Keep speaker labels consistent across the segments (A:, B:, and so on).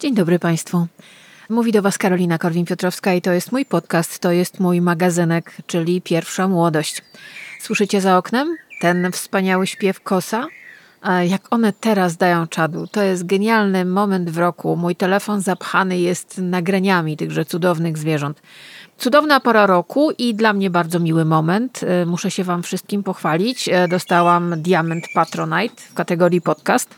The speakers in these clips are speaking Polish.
A: Dzień dobry Państwu. Mówi do Was Karolina Korwin-Piotrowska i to jest mój podcast, to jest mój magazynek, czyli Pierwsza Młodość. Słyszycie za oknem ten wspaniały śpiew kosa? Jak one teraz dają czadu. To jest genialny moment w roku. Mój telefon zapchany jest nagraniami tychże cudownych zwierząt. Cudowna pora roku i dla mnie bardzo miły moment. E, muszę się Wam wszystkim pochwalić. E, dostałam Diamond Patronite w kategorii podcast.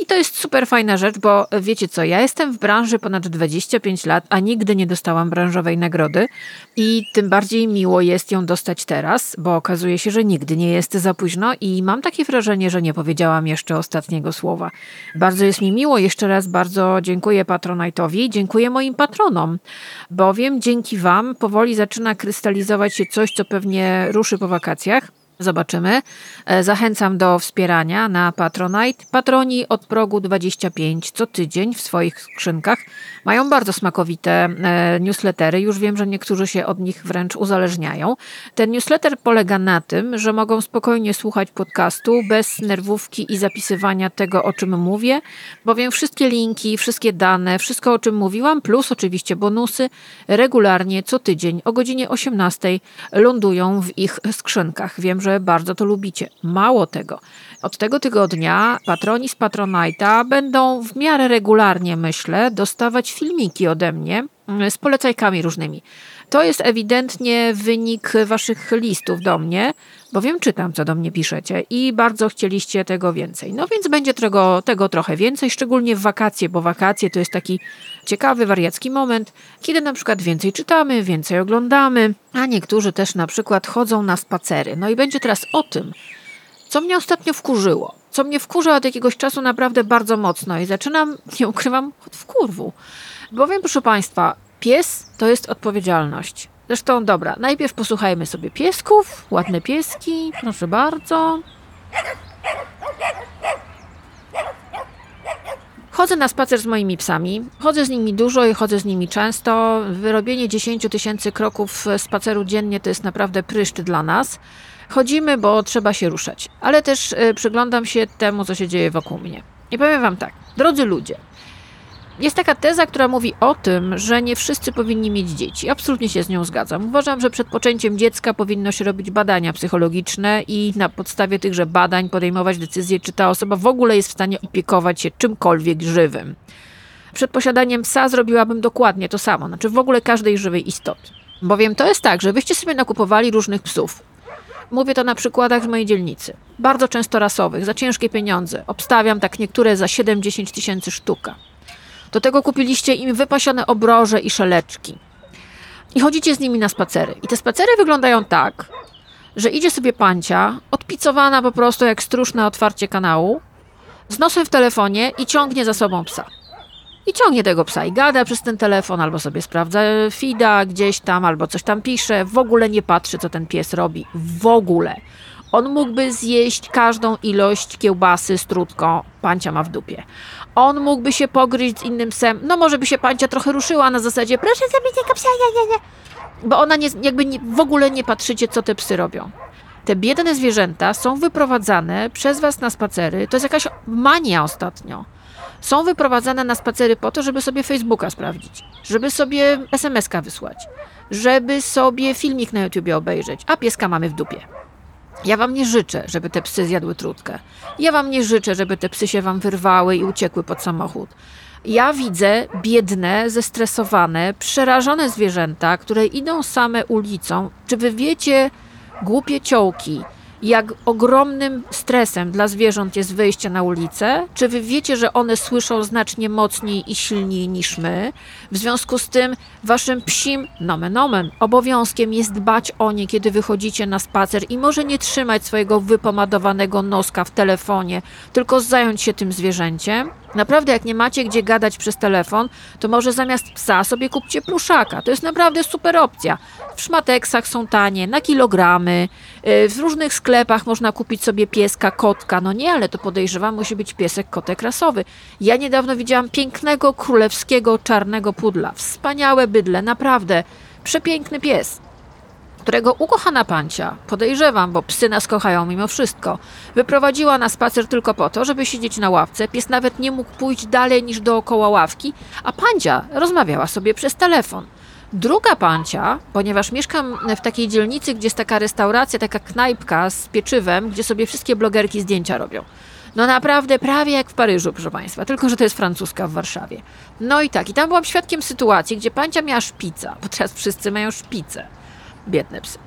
A: I to jest super fajna rzecz, bo wiecie co, ja jestem w branży ponad 25 lat, a nigdy nie dostałam branżowej nagrody i tym bardziej miło jest ją dostać teraz, bo okazuje się, że nigdy nie jest za późno i mam takie wrażenie, że nie powiedziałam jeszcze ostatniego słowa. Bardzo jest mi miło, jeszcze raz bardzo dziękuję Patronite'owi, dziękuję moim patronom, bowiem dzięki Wam powoli zaczyna krystalizować się coś, co pewnie ruszy po wakacjach. Zobaczymy. E, zachęcam do wspierania na Patronite. Patroni od progu 25 co tydzień w swoich skrzynkach mają bardzo smakowite e, newslettery. Już wiem, że niektórzy się od nich wręcz uzależniają. Ten newsletter polega na tym, że mogą spokojnie słuchać podcastu bez nerwówki i zapisywania tego, o czym mówię, bowiem wszystkie linki, wszystkie dane, wszystko o czym mówiłam, plus oczywiście bonusy, regularnie co tydzień o godzinie 18 lądują w ich skrzynkach. Wiem, że że bardzo to lubicie. Mało tego, od tego tygodnia patroni z Patronite'a będą w miarę regularnie, myślę, dostawać filmiki ode mnie mm, z polecajkami różnymi. To jest ewidentnie wynik waszych listów do mnie, bowiem czytam, co do mnie piszecie i bardzo chcieliście tego więcej. No więc będzie tego, tego trochę więcej, szczególnie w wakacje, bo wakacje to jest taki ciekawy, wariacki moment, kiedy na przykład więcej czytamy, więcej oglądamy, a niektórzy też na przykład chodzą na spacery. No i będzie teraz o tym, co mnie ostatnio wkurzyło. Co mnie wkurza od jakiegoś czasu naprawdę bardzo mocno i zaczynam, nie ukrywam, od wkurwu. Bowiem, proszę Państwa, Pies to jest odpowiedzialność. Zresztą, dobra, najpierw posłuchajmy sobie piesków. Ładne pieski, proszę bardzo. Chodzę na spacer z moimi psami. Chodzę z nimi dużo i chodzę z nimi często. Wyrobienie 10 tysięcy kroków spaceru dziennie to jest naprawdę pryszcz dla nas. Chodzimy, bo trzeba się ruszać, ale też y, przyglądam się temu, co się dzieje wokół mnie. I powiem Wam tak, drodzy ludzie, jest taka teza, która mówi o tym, że nie wszyscy powinni mieć dzieci. Absolutnie się z nią zgadzam. Uważam, że przed poczęciem dziecka powinno się robić badania psychologiczne i na podstawie tychże badań podejmować decyzję, czy ta osoba w ogóle jest w stanie opiekować się czymkolwiek żywym. Przed posiadaniem psa zrobiłabym dokładnie to samo, znaczy w ogóle każdej żywej istoty. Bowiem to jest tak, że wyście sobie nakupowali różnych psów. Mówię to na przykładach z mojej dzielnicy. Bardzo często rasowych, za ciężkie pieniądze. Obstawiam tak niektóre za 7-10 tysięcy sztuka. Do tego kupiliście im wypasione obroże i szeleczki. I chodzicie z nimi na spacery. I te spacery wyglądają tak, że idzie sobie pancia, odpicowana po prostu jak stróż na otwarcie kanału, z nosem w telefonie i ciągnie za sobą psa. I ciągnie tego psa i gada przez ten telefon, albo sobie sprawdza fida gdzieś tam, albo coś tam pisze. W ogóle nie patrzy, co ten pies robi. W ogóle. On mógłby zjeść każdą ilość kiełbasy z trutką, pancia ma w dupie. On mógłby się pogryźć z innym psem, no może by się pancia trochę ruszyła na zasadzie proszę zabić tego psa, nie, nie, nie. Bo ona nie, jakby nie, w ogóle nie patrzycie, co te psy robią. Te biedne zwierzęta są wyprowadzane przez was na spacery. To jest jakaś mania ostatnio. Są wyprowadzane na spacery po to, żeby sobie Facebooka sprawdzić, żeby sobie SMS-ka wysłać, żeby sobie filmik na YouTubie obejrzeć, a pieska mamy w dupie. Ja wam nie życzę, żeby te psy zjadły trutkę. Ja wam nie życzę, żeby te psy się wam wyrwały i uciekły pod samochód. Ja widzę biedne, zestresowane, przerażone zwierzęta, które idą same ulicą. Czy wy wiecie, głupie ciołki, jak ogromnym stresem dla zwierząt jest wyjście na ulicę? Czy wy wiecie, że one słyszą znacznie mocniej i silniej niż my? W związku z tym waszym psim, nomen omen, obowiązkiem jest dbać o nie, kiedy wychodzicie na spacer i może nie trzymać swojego wypomadowanego noska w telefonie, tylko zająć się tym zwierzęciem. Naprawdę, jak nie macie gdzie gadać przez telefon, to może zamiast psa sobie kupcie pluszaka. To jest naprawdę super opcja. W szmateksach są tanie, na kilogramy, y, w różnych sklepach można kupić sobie pieska, kotka. No nie, ale to podejrzewam, musi być piesek, kotek rasowy. Ja niedawno widziałam pięknego, królewskiego, czarnego pudla. Wspaniałe bydle, naprawdę. Przepiękny pies. Którego ukochana pancia, podejrzewam, bo psy nas kochają mimo wszystko, wyprowadziła na spacer tylko po to, żeby siedzieć na ławce. Pies nawet nie mógł pójść dalej niż dookoła ławki, a pancia rozmawiała sobie przez telefon. Druga pancia, ponieważ mieszkam w takiej dzielnicy, gdzie jest taka restauracja, taka knajpka z pieczywem, gdzie sobie wszystkie blogerki zdjęcia robią. No naprawdę prawie jak w Paryżu, proszę Państwa, tylko że to jest francuska w Warszawie. No i tak, i tam byłam świadkiem sytuacji, gdzie pancia miała szpica, bo teraz wszyscy mają szpice. Biedne psy.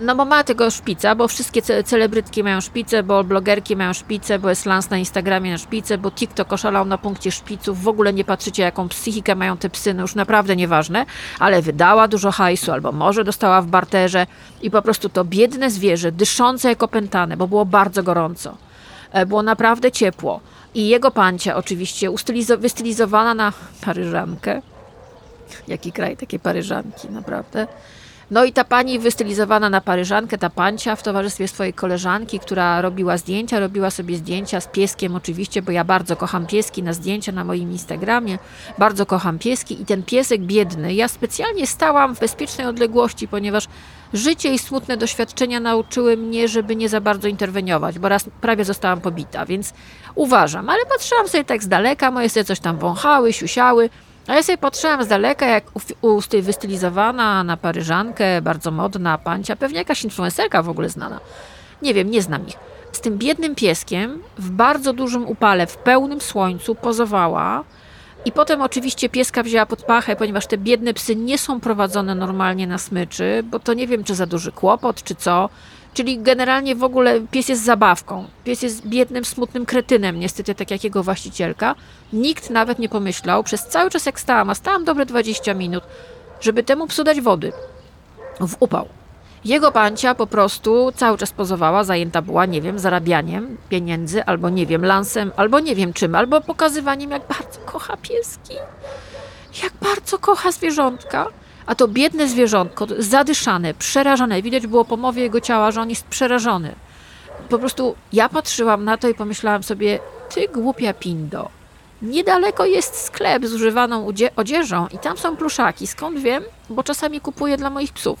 A: No bo ma tego szpica, bo wszystkie ce celebrytki mają szpice, bo blogerki mają szpice, bo jest lans na Instagramie na szpice, bo TikTok oszalał na punkcie szpiców. W ogóle nie patrzycie, jaką psychikę mają te psy, no już naprawdę nieważne, ale wydała dużo hajsu, albo może dostała w barterze i po prostu to biedne zwierzę, dyszące jak opętane, bo było bardzo gorąco. E, było naprawdę ciepło. I jego pancia oczywiście wystylizowana na paryżankę. Jaki kraj, takie paryżanki, naprawdę. No i ta pani wystylizowana na paryżankę, ta pancia w towarzystwie swojej koleżanki, która robiła zdjęcia, robiła sobie zdjęcia z pieskiem oczywiście, bo ja bardzo kocham pieski na zdjęcia na moim Instagramie, bardzo kocham pieski i ten piesek biedny, ja specjalnie stałam w bezpiecznej odległości, ponieważ życie i smutne doświadczenia nauczyły mnie, żeby nie za bardzo interweniować, bo raz prawie zostałam pobita, więc uważam, ale patrzyłam sobie tak z daleka, moje sobie coś tam wąchały, siusiały, a ja sobie patrzyłam z daleka, jak u, u wystylizowana na paryżankę, bardzo modna pancia, pewnie jakaś influencerka w ogóle znana. Nie wiem, nie znam ich. Z tym biednym pieskiem w bardzo dużym upale, w pełnym słońcu pozowała. I potem oczywiście pieska wzięła pod pachę, ponieważ te biedne psy nie są prowadzone normalnie na smyczy, bo to nie wiem, czy za duży kłopot, czy co. Czyli generalnie w ogóle pies jest zabawką. Pies jest biednym, smutnym kretynem, niestety, tak jak jego właścicielka. Nikt nawet nie pomyślał, przez cały czas jak stałam, a stałam dobre 20 minut, żeby temu psu dać wody w upał. Jego pancia po prostu cały czas pozowała, zajęta była, nie wiem, zarabianiem pieniędzy, albo nie wiem, lansem, albo nie wiem czym, albo pokazywaniem, jak bardzo kocha pieski, jak bardzo kocha zwierzątka. A to biedne zwierzątko, zadyszane, przerażone, widać było po mowie jego ciała, że on jest przerażony. Po prostu ja patrzyłam na to i pomyślałam sobie, ty głupia pindo, niedaleko jest sklep z używaną odzieżą i tam są pluszaki. Skąd wiem? Bo czasami kupuję dla moich psów,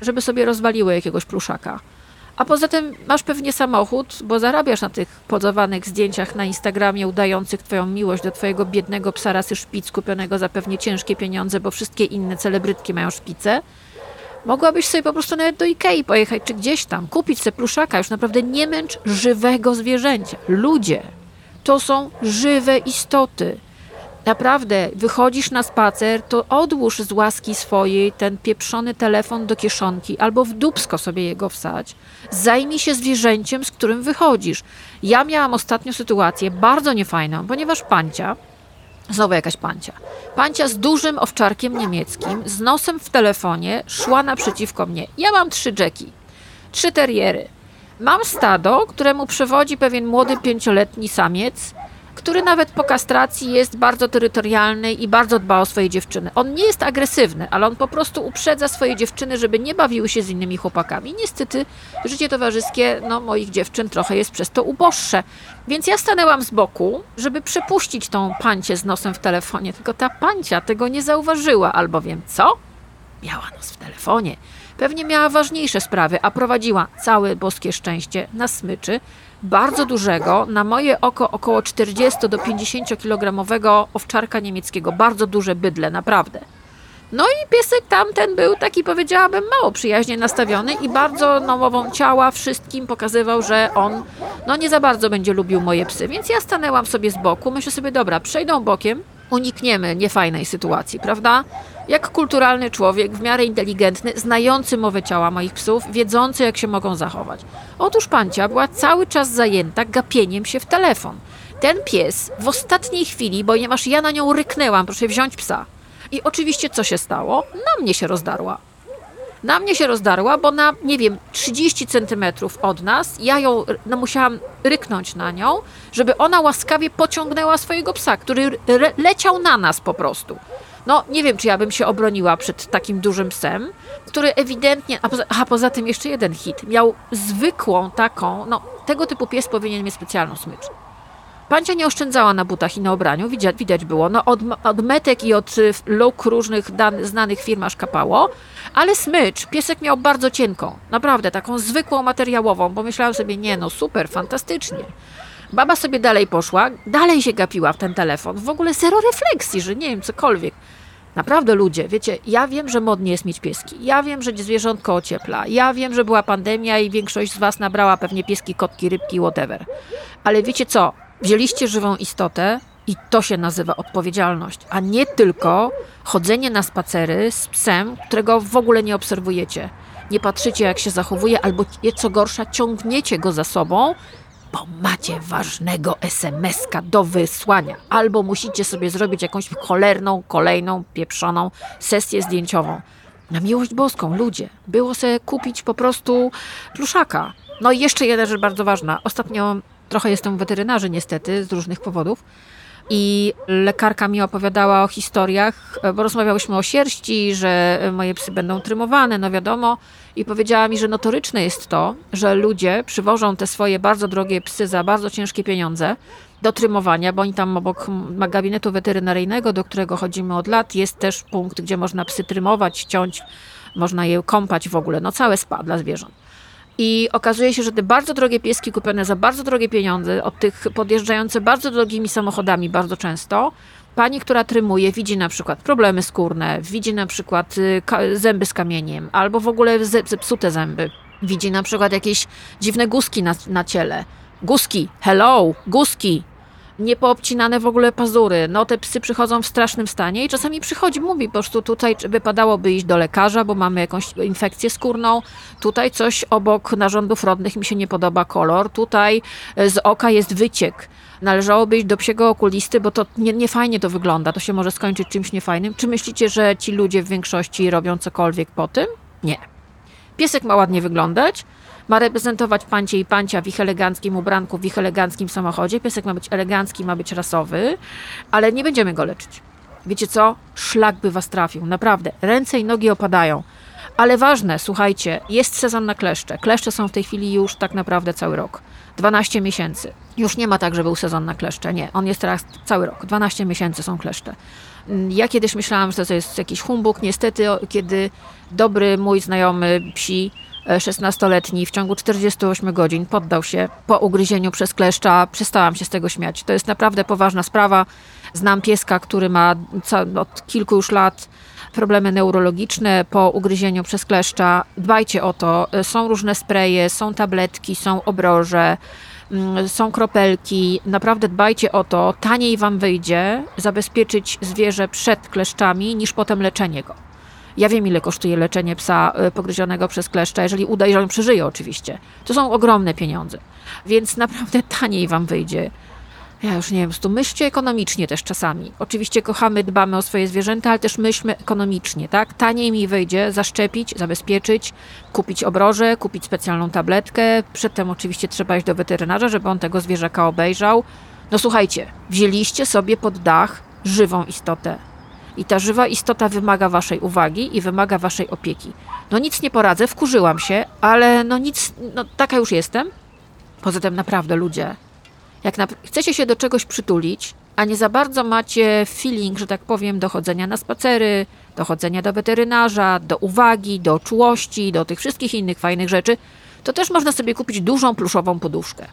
A: żeby sobie rozwaliły jakiegoś pluszaka. A poza tym masz pewnie samochód, bo zarabiasz na tych pozowanych zdjęciach na Instagramie udających twoją miłość do twojego biednego psa rasy szpic kupionego za pewnie ciężkie pieniądze, bo wszystkie inne celebrytki mają szpice. Mogłabyś sobie po prostu nawet do Ikei pojechać, czy gdzieś tam, kupić sobie pluszaka. Już naprawdę nie męcz żywego zwierzęcia. Ludzie to są żywe istoty. Naprawdę, wychodzisz na spacer, to odłóż z łaski swojej ten pieprzony telefon do kieszonki albo w sobie jego wsadź. Zajmij się zwierzęciem, z którym wychodzisz. Ja miałam ostatnio sytuację bardzo niefajną, ponieważ pancia, znowu jakaś pancia, pancia z dużym owczarkiem niemieckim, z nosem w telefonie, szła naprzeciwko mnie. Ja mam trzy Jacki, trzy teriery. Mam stado, któremu przewodzi pewien młody pięcioletni samiec, który nawet po kastracji jest bardzo terytorialny i bardzo dba o swoje dziewczyny. On nie jest agresywny, ale on po prostu uprzedza swoje dziewczyny, żeby nie bawiły się z innymi chłopakami. Niestety życie towarzyskie no, moich dziewczyn trochę jest przez to uboższe. Więc ja stanęłam z boku, żeby przepuścić tą pancię z nosem w telefonie, tylko ta pancia tego nie zauważyła, albowiem co? Miała nos w telefonie. Pewnie miała ważniejsze sprawy, a prowadziła całe boskie szczęście na smyczy bardzo dużego, na moje oko około 40 do 50 kilogramowego owczarka niemieckiego. Bardzo duże bydle, naprawdę. No i piesek tamten był taki, powiedziałabym, mało przyjaźnie nastawiony i bardzo namową ciała wszystkim pokazywał, że on no nie za bardzo będzie lubił moje psy. Więc ja stanęłam sobie z boku, myślę sobie, dobra, przejdą bokiem, unikniemy niefajnej sytuacji, prawda? Jak kulturalny człowiek, w miarę inteligentny, znający mowę ciała moich psów, wiedzący jak się mogą zachować. Otóż pancia była cały czas zajęta gapieniem się w telefon. Ten pies w ostatniej chwili, ponieważ ja na nią ryknęłam, proszę wziąć psa. I oczywiście co się stało? Na mnie się rozdarła. Na mnie się rozdarła, bo na, nie wiem, 30 centymetrów od nas, ja ją no, musiałam ryknąć na nią, żeby ona łaskawie pociągnęła swojego psa, który leciał na nas po prostu. No, nie wiem, czy ja bym się obroniła przed takim dużym psem, który ewidentnie, a poza, a poza tym jeszcze jeden hit, miał zwykłą taką, no, tego typu pies powinien mieć specjalną smycz. Pancia nie oszczędzała na butach i na ubraniu, widać, widać było. No od, od metek i od y, luk różnych dan, znanych firm aż kapało, ale smycz piesek miał bardzo cienką, naprawdę taką zwykłą materiałową, bo myślałam sobie, nie no super, fantastycznie. Baba sobie dalej poszła, dalej się gapiła w ten telefon, w ogóle zero refleksji, że nie wiem, cokolwiek. Naprawdę ludzie, wiecie, ja wiem, że modnie jest mieć pieski. Ja wiem, że zwierzątko ociepla. Ja wiem, że była pandemia i większość z Was nabrała pewnie pieski, kotki, rybki, whatever. Ale wiecie co? Wzięliście żywą istotę i to się nazywa odpowiedzialność, a nie tylko chodzenie na spacery z psem, którego w ogóle nie obserwujecie. Nie patrzycie, jak się zachowuje, albo co gorsza, ciągniecie go za sobą bo macie ważnego SMS-ka do wysłania, albo musicie sobie zrobić jakąś cholerną, kolejną, pieprzoną sesję zdjęciową. Na miłość boską, ludzie, było sobie kupić po prostu pluszaka. No i jeszcze jedna rzecz bardzo ważna. Ostatnio trochę jestem weterynarzy niestety z różnych powodów i lekarka mi opowiadała o historiach, bo rozmawiałyśmy o sierści, że moje psy będą trymowane, no wiadomo, i powiedziała mi, że notoryczne jest to, że ludzie przywożą te swoje bardzo drogie psy za bardzo ciężkie pieniądze do trymowania, bo oni tam obok gabinetu weterynaryjnego, do którego chodzimy od lat, jest też punkt, gdzie można psy trymować, ciąć, można je kąpać w ogóle, no całe spa dla zwierząt. I okazuje się, że te bardzo drogie pieski kupione za bardzo drogie pieniądze, od tych podjeżdżające bardzo drogimi samochodami bardzo często, pani, która trymuje, widzi na przykład problemy skórne, widzi na przykład y, zęby z kamieniem, albo w ogóle zepsute zęby. Widzi na przykład jakieś dziwne guski na, na ciele. Guski, hello, guski, niepoobcinane w ogóle pazury. No te psy przychodzą w strasznym stanie i czasami przychodzi, mówi po prostu tutaj wypadałoby iść do lekarza, bo mamy jakąś infekcję skórną, tutaj coś obok narządów rodnych mi się nie podoba kolor, tutaj e, z oka jest wyciek. Należałoby iść do psiego okulisty, bo to nie, nie fajnie to wygląda, to się może skończyć czymś niefajnym. Czy myślicie, że ci ludzie w większości robią cokolwiek po tym? Nie. Piesek ma ładnie wyglądać, ma reprezentować pancie i pancia w ich eleganckim ubranku, w ich eleganckim samochodzie. Piesek ma być elegancki, ma być rasowy, ale nie będziemy go leczyć. Wiecie co? Szlak by was trafił, naprawdę. Ręce i nogi opadają. Ale ważne, słuchajcie, jest sezon na kleszcze. Kleszcze są w tej chwili już tak naprawdę cały rok. 12 miesięcy. Już nie ma tak, że był sezon na kleszcze. Nie, on jest teraz cały rok. 12 miesięcy są kleszcze. Ja kiedyś myślałam, że to jest jakiś humbug. Niestety, kiedy dobry mój znajomy psi 16-letni w ciągu 48 godzin poddał się po ugryzieniu przez kleszcza. Przestałam się z tego śmiać. To jest naprawdę poważna sprawa. Znam pieska, który ma od kilku już lat problemy neurologiczne po ugryzieniu przez kleszcza. Dbajcie o to. Są różne spreje, są tabletki, są obroże mm, są kropelki, naprawdę dbajcie o to, taniej Wam wyjdzie zabezpieczyć zwierzę przed kleszczami niż potem leczenie go. Ja wiem, ile kosztuje leczenie psa e, pogryzionego przez kleszcza, jeżeli uda, że on przeżyje oczywiście. To są ogromne pieniądze, więc naprawdę taniej wam wyjdzie. Ja już nie wiem, tu myślcie ekonomicznie też czasami. Oczywiście kochamy, dbamy o swoje zwierzęta, ale też myślmy ekonomicznie, tak? Taniej mi wyjdzie zaszczepić, zabezpieczyć, kupić obroże, kupić specjalną tabletkę. Przedtem oczywiście trzeba iść do weterynarza, żeby on tego zwierzaka obejrzał. No słuchajcie, wzięliście sobie pod dach żywą istotę, i ta żywa istota wymaga waszej uwagi i wymaga waszej opieki. No nic nie poradzę, wkurzyłam się, ale no nic, no taka już jestem. Poza tym naprawdę ludzie, jak na, chcecie się do czegoś przytulić, a nie za bardzo macie feeling, że tak powiem, dochodzenia na spacery, dochodzenia do weterynarza, do uwagi, do czułości, do tych wszystkich innych fajnych rzeczy, to też można sobie kupić dużą pluszową poduszkę.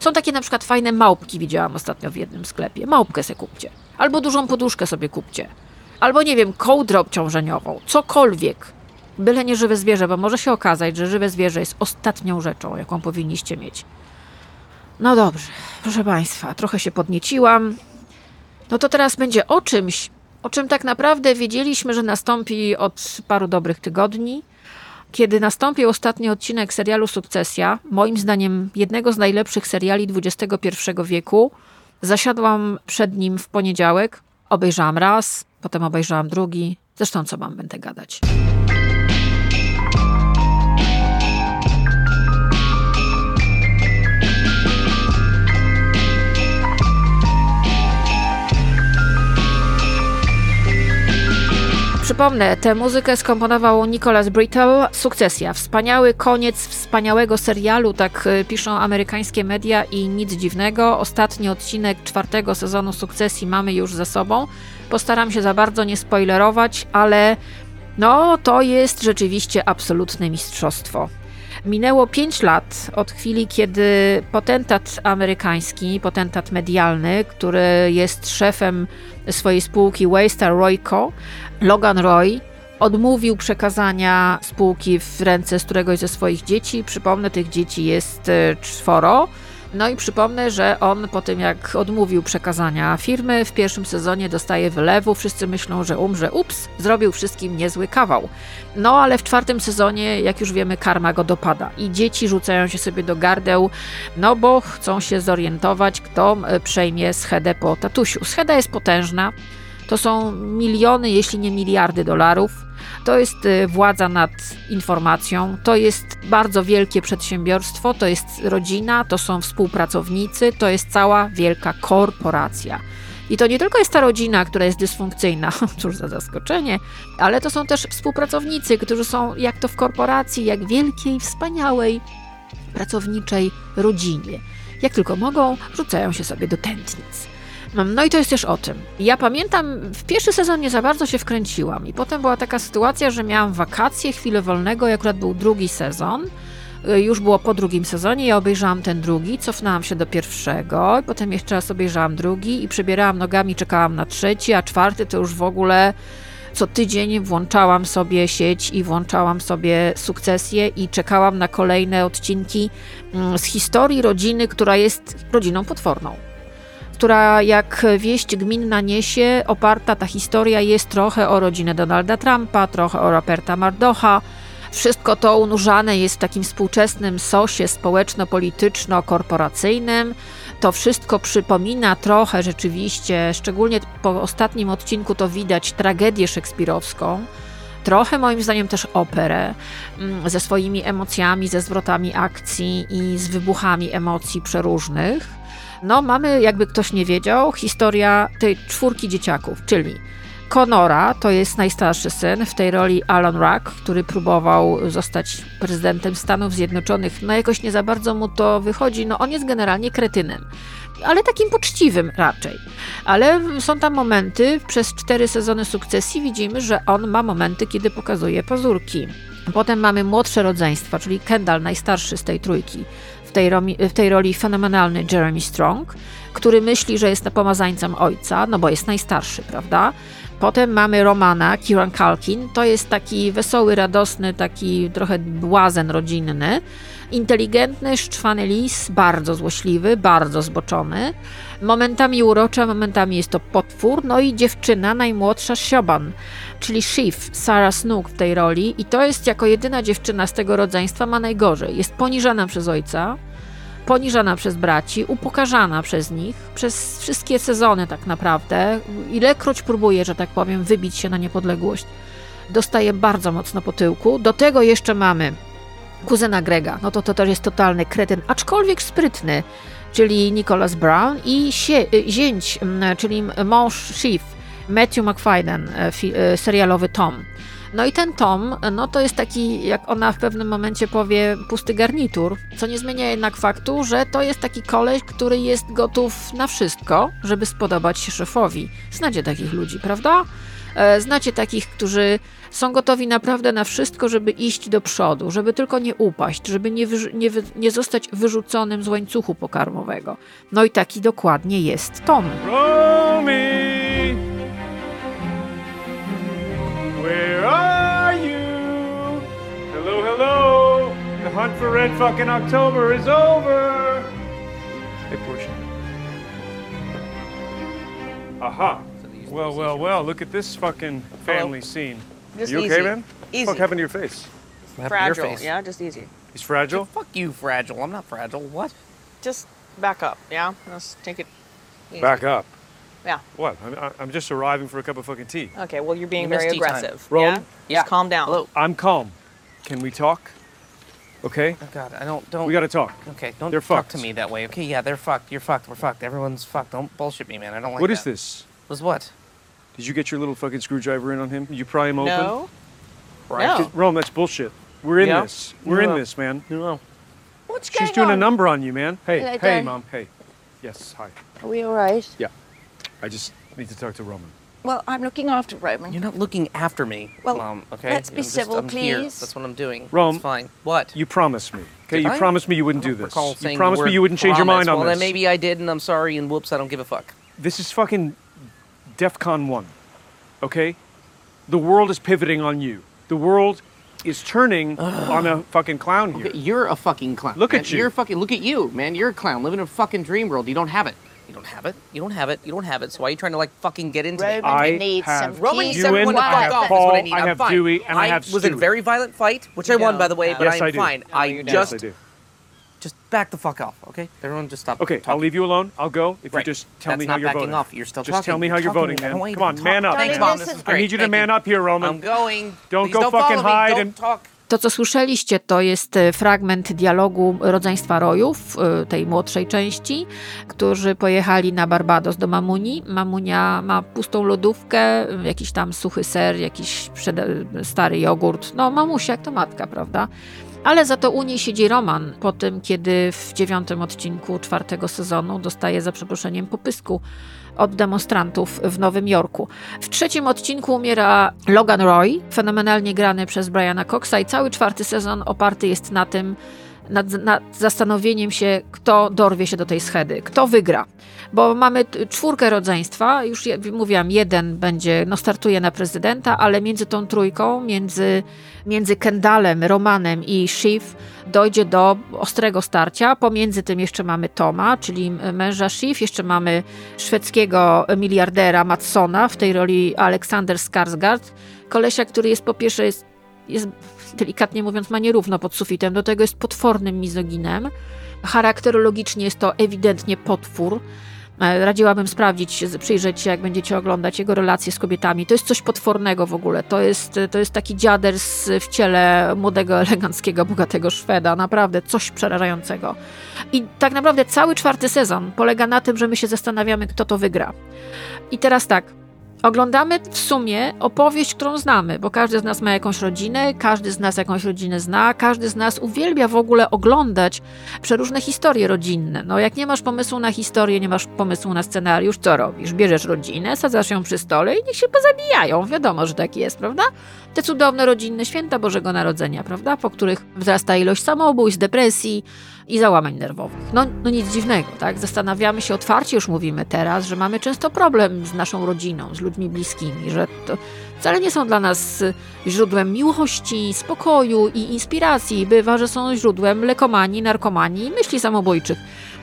A: Są takie na przykład fajne małpki, widziałam ostatnio w jednym sklepie. Małpkę sobie kupcie. Albo dużą poduszkę sobie kupcie albo nie wiem, kołdrę obciążeniową, cokolwiek. Byle nie żywe zwierzę, bo może się okazać, że żywe zwierzę jest ostatnią rzeczą, jaką powinniście mieć. No dobrze, proszę Państwa, trochę się podnieciłam. No to teraz będzie o czymś, o czym tak naprawdę wiedzieliśmy, że nastąpi od paru dobrych tygodni. Kiedy nastąpił ostatni odcinek serialu Sukcesja, moim zdaniem jednego z najlepszych seriali XXI wieku, zasiadłam przed nim w poniedziałek, obejrzałam raz, Potem obejrzałam drugi. Zresztą co mam będę gadać. Przypomnę, tę muzykę skomponował Nicholas Brittle. Sukcesja. Wspaniały koniec wspaniałego serialu, tak y, piszą amerykańskie media i nic dziwnego. Ostatni odcinek czwartego sezonu Sukcesji mamy już za sobą. Postaram się za bardzo nie spoilerować, ale no to jest rzeczywiście absolutne mistrzostwo. Minęło 5 lat od chwili, kiedy potentat amerykański, potentat medialny, który jest szefem swojej spółki Waystar Royco, Logan Roy, odmówił przekazania spółki w ręce z któregoś ze swoich dzieci. Przypomnę, tych dzieci jest e, czworo. No i przypomnę, że on po tym jak odmówił przekazania firmy, w pierwszym sezonie dostaje wylewu, wszyscy myślą, że umrze, ups, zrobił wszystkim niezły kawał. No ale w czwartym sezonie, jak już wiemy, karma go dopada i dzieci rzucają się sobie do gardeł, no bo chcą się zorientować, kto przejmie schedę po tatusiu. Scheda jest potężna, to są miliony, jeśli nie miliardy dolarów. To jest y, władza nad informacją, to jest bardzo wielkie przedsiębiorstwo, to jest rodzina, to są współpracownicy, to jest cała wielka korporacja. I to nie tylko jest ta rodzina, która jest dysfunkcyjna, cóż za zaskoczenie, ale to są też współpracownicy, którzy są jak to w korporacji, jak wielkiej, wspaniałej, pracowniczej rodzinie. Jak tylko mogą, rzucają się sobie do tętnic. No i to jest też o tym. Ja pamiętam, w pierwszy sezon nie za bardzo się wkręciłam i potem była taka sytuacja, że miałam wakacje, chwilę wolnego i akurat był drugi sezon. Y, Już było po drugim sezonie, ja obejrzałam ten drugi, cofnęłam się do pierwszego, i potem jeszcze raz obejrzałam drugi i przebierałam nogami, czekałam na trzeci, a czwarty to już w ogóle co tydzień włączałam sobie sieć i włączałam sobie sukcesję i czekałam na kolejne odcinki mm, z historii rodziny, która jest rodziną potworną która jak wieść gminna niesie, oparta ta historia jest trochę o rodzinę Donalda Trumpa, trochę o Roberta Mardocha. Wszystko to unurzane jest w takim współczesnym sosie społeczno-polityczno-korporacyjnym. To wszystko przypomina trochę rzeczywiście, szczególnie po ostatnim odcinku to widać tragedię szekspirowską. Trochę moim zdaniem też operę mm, ze swoimi emocjami, ze zwrotami akcji i z wybuchami emocji przeróżnych. No, mamy, jakby ktoś nie wiedział, historia tej czwórki dzieciaków, czyli Conora to jest najstarszy syn, w tej roli Alan Ruck, który próbował zostać prezydentem Stanów Zjednoczonych. No jakoś nie za bardzo mu to wychodzi, no on jest generalnie kretynem, ale takim poczciwym raczej. Ale są tam momenty, przez cztery sezony sukcesji widzimy, że on ma momenty, kiedy pokazuje pazurki. Potem mamy młodsze rodzeństwa, czyli Kendall, najstarszy z tej trójki, w tej, w tej roli fenomenalny Jeremy Strong, który myśli, że jest pomazańcem ojca, no bo jest najstarszy, prawda? Potem mamy Romana, Kieran Culkin, to jest taki wesoły, radosny, taki trochę błazen rodzinny, inteligentny, szczwany lis, bardzo złośliwy, bardzo zboczony, momentami uroczy, momentami jest to potwór, no i dziewczyna najmłodsza Sioban, czyli Shiv, Sarah Snook w tej roli i to jest jako jedyna dziewczyna z tego rodzeństwa ma najgorzej. Jest poniżana przez ojca, poniżana przez braci, upokarzana przez nich, przez wszystkie sezony tak naprawdę. Ilekroć próbuje, że tak powiem, wybić się na niepodległość, dostaje bardzo mocno po tyłku. Do tego jeszcze mamy kuzyna Grega, no to to też jest totalny kretyn, aczkolwiek sprytny, czyli Nicholas Brown i sie, zięć, mm, czyli mąż Shiv, Matthew McFadden, e, e, serialowy Tom. No i ten Tom, no to jest taki, jak ona w pewnym momencie powie, pusty garnitur, co nie zmienia jednak faktu, że to jest taki koleś, który jest gotów na wszystko, żeby spodobać się szefowi. Znacie takich ludzi, prawda? E, Znacie takich, którzy są gotowi naprawdę na wszystko, żeby iść do przodu, żeby tylko nie upaść, żeby nie, nie, nie zostać wyrzuconym z łańcuchu pokarmowego. No i taki dokładnie jest Tom.
B: Romy! Where are you? Hello, hello! The hunt for Red fucking October is over! Hey. Aha. Well, well, well, look at this fucking family scene.
C: Just
B: you okay,
C: easy.
B: man?
C: Easy.
B: What happened to your face?
D: What happened to your
C: Fragile.
D: face?
C: Yeah, just easy.
B: He's fragile?
D: Fuck you, fragile. I'm not fragile. What?
C: Just back up. Yeah, let's take it. Easy.
B: Back up.
C: Yeah.
B: What? I'm, I'm just arriving for a cup of fucking tea.
C: Okay. Well, you're being
D: You missed
C: very
D: tea time.
C: aggressive.
B: Rome?
C: Yeah.
D: Yeah.
C: Just calm down.
D: Hello.
B: I'm calm. Can we talk? Okay?
D: Oh God, I don't don't.
B: We gotta talk.
D: Okay, don't
B: They're
D: talk
B: fucked.
D: to me that way. Okay, yeah, they're fucked. You're fucked. We're fucked. Everyone's fucked. Don't bullshit me, man. I don't like
B: What
D: that.
B: is this?
D: Was what?
B: Did you get your little fucking screwdriver in on him? Did you pry him open?
C: No.
D: Right?
C: No.
B: 'Cause- Rome, that's bullshit. We're in
D: Yeah?
B: this. We're in
D: No.
B: this, man.
D: No.
E: What's going on?
B: She's
E: going
B: doing a
E: on?
B: number on you, man. Hey,
E: Hello,
B: hey,
E: Dad.
B: mom. Hey. Yes, hi.
E: Are we all right?
B: Yeah. I just need to talk to Roman.
E: Well, I'm looking after Roman.
D: You're not looking after me,
E: Well,
D: Mom. Okay.
E: let's be
D: I'm just-
E: civil,
D: I'm Here.
E: please.
D: That's what I'm doing.
B: Rome,
D: It's fine. What?
B: You promised me. Okay,
D: Did
B: you
D: I?
B: promised me you wouldn't
D: I
B: do
D: don't
B: this.
D: recall
B: You
D: saying the
B: promised me
D: word
B: you wouldn't change your mind
D: promise.
B: on
D: well,
B: this.
D: then maybe I did, and I'm sorry, and whoops, I don't give a fuck.
B: This is fucking DEFCON 1. Okay? The world is pivoting on you. The world is turning on a fucking clown here.
F: Okay, You're a fucking clown.
B: Look
F: man.
B: at you.
F: You're fucking. Look at you, man. You're a clown living in a fucking dream world. You don't have it.
D: You don't have it. You don't have it. You don't have it. So why are you trying to like fucking get into
E: Roman
D: it?
B: I
E: needs
B: have
E: some
D: Roman
E: peace
D: needs
B: you
E: and
D: everyone
B: and
D: to
B: I
D: fuck
B: have
D: off. That's what I
B: Paul,
D: need.
B: I
D: I'm
B: have
D: fine.
B: Dewey, and I have
D: was in a
B: Stewie.
D: very violent fight, which I won, by the way.
C: have
D: But
B: Yes,
D: I'm
B: I do.
D: fine.
C: No,
D: I
C: you don't.
D: just
B: Yes, I do.
D: Just back the fuck off, okay? Everyone, just stop.
B: Okay, I'll
D: talking.
B: leave you alone. I'll go if
D: Right.
B: you just tell
D: That's
B: me
D: not
B: how you're
D: backing
B: voting.
D: off. You're still
B: just
D: talking.
B: tell me how
D: You're
B: voting, man. Come on,
D: talk.
B: man up.
D: Thanks, Mom.
E: this is
D: is
B: I
D: great.
B: need you to man up here, Roman.
D: I'm going.
B: Don't
D: Please
B: go
D: don't
B: fucking hide
D: Don't
B: and-
D: talk.
A: To, co słyszeliście, to jest e, fragment dialogu rodzeństwa Rojów, e, tej młodszej części, którzy pojechali na Barbados do Mamuni. Mamunia ma pustą lodówkę, jakiś tam suchy ser, jakiś stary jogurt. No, mamusia jak to matka, prawda? Ale za to u niej siedzi Roman po tym, kiedy w dziewiątym odcinku czwartego sezonu dostaje za przeproszeniem popysku od demonstrantów w Nowym Jorku. W trzecim odcinku umiera Logan Roy, fenomenalnie grany przez Briana Coxa i cały czwarty sezon oparty jest na tym, nad, nad zastanowieniem się, kto dorwie się do tej schedy, kto wygra. Bo mamy czwórkę rodzeństwa, już je, mówiłam, jeden będzie, no startuje na prezydenta, ale między tą trójką, między, między Kendallem, Romanem i Shiv dojdzie do ostrego starcia. Pomiędzy tym jeszcze mamy Toma, czyli męża Shiv, jeszcze mamy szwedzkiego miliardera Matsona, w tej roli Aleksander Skarsgård, kolesia, który jest po pierwsze jest, jest delikatnie mówiąc ma nierówno pod sufitem, do tego jest potwornym mizoginem. Charakterologicznie jest to ewidentnie potwór. E, Radziłabym sprawdzić, przyjrzeć się, jak będziecie oglądać jego relacje z kobietami. To jest coś potwornego w ogóle. To jest, to jest taki dziader w ciele młodego, eleganckiego, bogatego Szweda. Naprawdę coś przerażającego. I tak naprawdę cały czwarty sezon polega na tym, że my się zastanawiamy, kto to wygra. I teraz tak. Oglądamy w sumie opowieść, którą znamy, bo każdy z nas ma jakąś rodzinę, każdy z nas jakąś rodzinę zna, każdy z nas uwielbia w ogóle oglądać przeróżne historie rodzinne. No jak nie masz pomysłu na historię, nie masz pomysłu na scenariusz, co robisz? Bierzesz rodzinę, sadzasz ją przy stole i niech się pozabijają. Wiadomo, że tak jest, prawda? Te cudowne rodzinne święta Bożego Narodzenia, prawda? Po których wzrasta ilość samobójstw, depresji i załamań nerwowych. No, no nic dziwnego, tak? Zastanawiamy się otwarcie, już mówimy teraz, że mamy często problem z naszą rodziną, z ludźmi bliskimi, że to wcale nie są dla nas y, źródłem miłości, spokoju i inspiracji. Bywa, że są źródłem lekomanii, narkomanii i myśli samobójczych.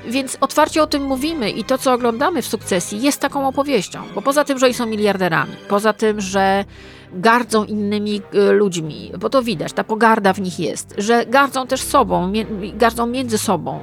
A: Więc otwarcie o tym mówimy i to, co oglądamy w sukcesji, jest taką opowieścią. Bo poza tym, że oni są miliarderami, poza tym, że gardzą innymi y, ludźmi, bo to widać, ta pogarda w nich jest, że gardzą też sobą, gardzą między sobą,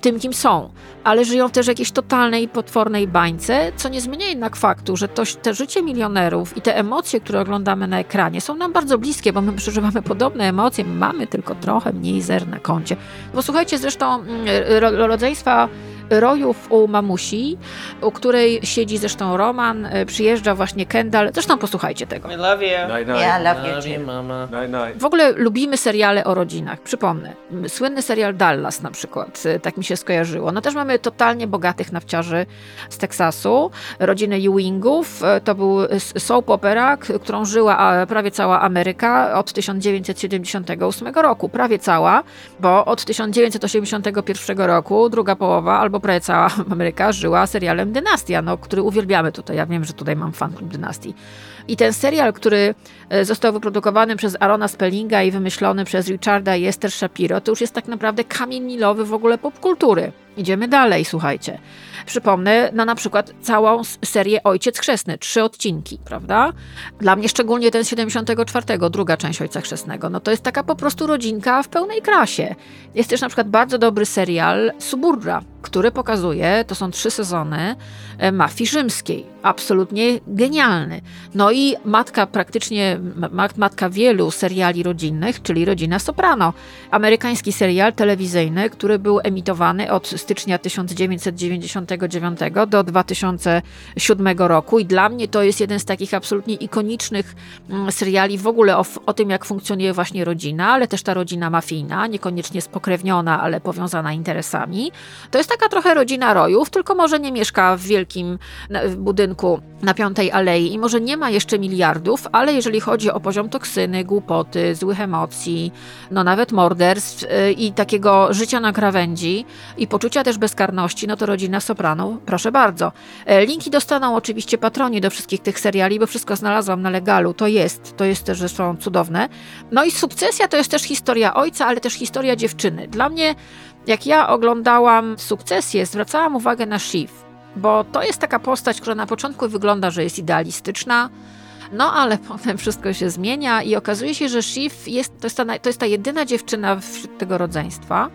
A: tym, kim są, ale żyją też w jakiejś totalnej, potwornej bańce, co nie zmienia jednak faktu, że to, te życie milionerów i te emocje, które oglądamy na ekranie, są nam bardzo bliskie, bo my przeżywamy podobne emocje, mamy tylko trochę mniej zer na koncie. Bo słuchajcie, zresztą mm, ro- rodzeństwa rojów u mamusi, u której siedzi zresztą Roman, y, przyjeżdża właśnie Kendall. Zresztą posłuchajcie tego.
C: We love you.
B: Night,
E: Yeah, I
B: night.
E: love you
D: Love you, mama.
B: Night, night.
A: W ogóle lubimy seriale o rodzinach. Przypomnę, słynny serial Dallas na przykład, y, tak mi się skojarzyło. No też mamy totalnie bogatych nawciarzy z Teksasu, rodzinę Ewingów. Y, To był soap opera, którą żyła a, prawie cała Ameryka od 1978 roku. Prawie cała, bo od 1981 roku druga połowa, albo prawie cała Ameryka żyła serialem Dynastia, no, który uwielbiamy tutaj. Ja wiem, że tutaj mam fan klub Dynastii. I ten serial, który e, został wyprodukowany przez Arona Spellinga i wymyślony przez Richarda i Esther Shapiro, to już jest tak naprawdę kamień milowy w ogóle popkultury. Idziemy dalej, słuchajcie. Przypomnę no na przykład całą serię Ojciec Chrzestny, trzy odcinki, prawda? Dla mnie szczególnie ten z 74, druga część Ojca Chrzestnego. No to jest taka po prostu rodzinka w pełnej krasie. Jest też na przykład bardzo dobry serial Suburbia, który pokazuje, to są trzy sezony, e, mafii rzymskiej. Absolutnie genialny. No i matka praktycznie, ma- matka wielu seriali rodzinnych, czyli Rodzina Soprano. Amerykański serial telewizyjny, który był emitowany od stycznia 1990 99 do 2007 roku i dla mnie to jest jeden z takich absolutnie ikonicznych mm, seriali w ogóle o, o tym, jak funkcjonuje właśnie rodzina, ale też ta rodzina mafijna, niekoniecznie spokrewniona, ale powiązana interesami. To jest taka trochę rodzina rojów, tylko może nie mieszka w wielkim budynku na Piątej Alei i może nie ma jeszcze miliardów, ale jeżeli chodzi o poziom toksyny, głupoty, złych emocji, no nawet morderstw y, i takiego życia na krawędzi i poczucia też bezkarności, no to rodzina Soprano, proszę bardzo. E, Linki dostaną oczywiście patroni do wszystkich tych seriali, bo wszystko znalazłam na legalu. To jest, to jest też zresztą cudowne. No i Sukcesja to jest też historia ojca, ale też historia dziewczyny. Dla mnie, jak ja oglądałam Sukcesję, zwracałam uwagę na Shiv, bo to jest taka postać, która na początku wygląda, że jest idealistyczna, no ale potem wszystko się zmienia i okazuje się, że Shiv jest, to, jest ta, to jest ta jedyna dziewczyna wśród tego rodzeństwa.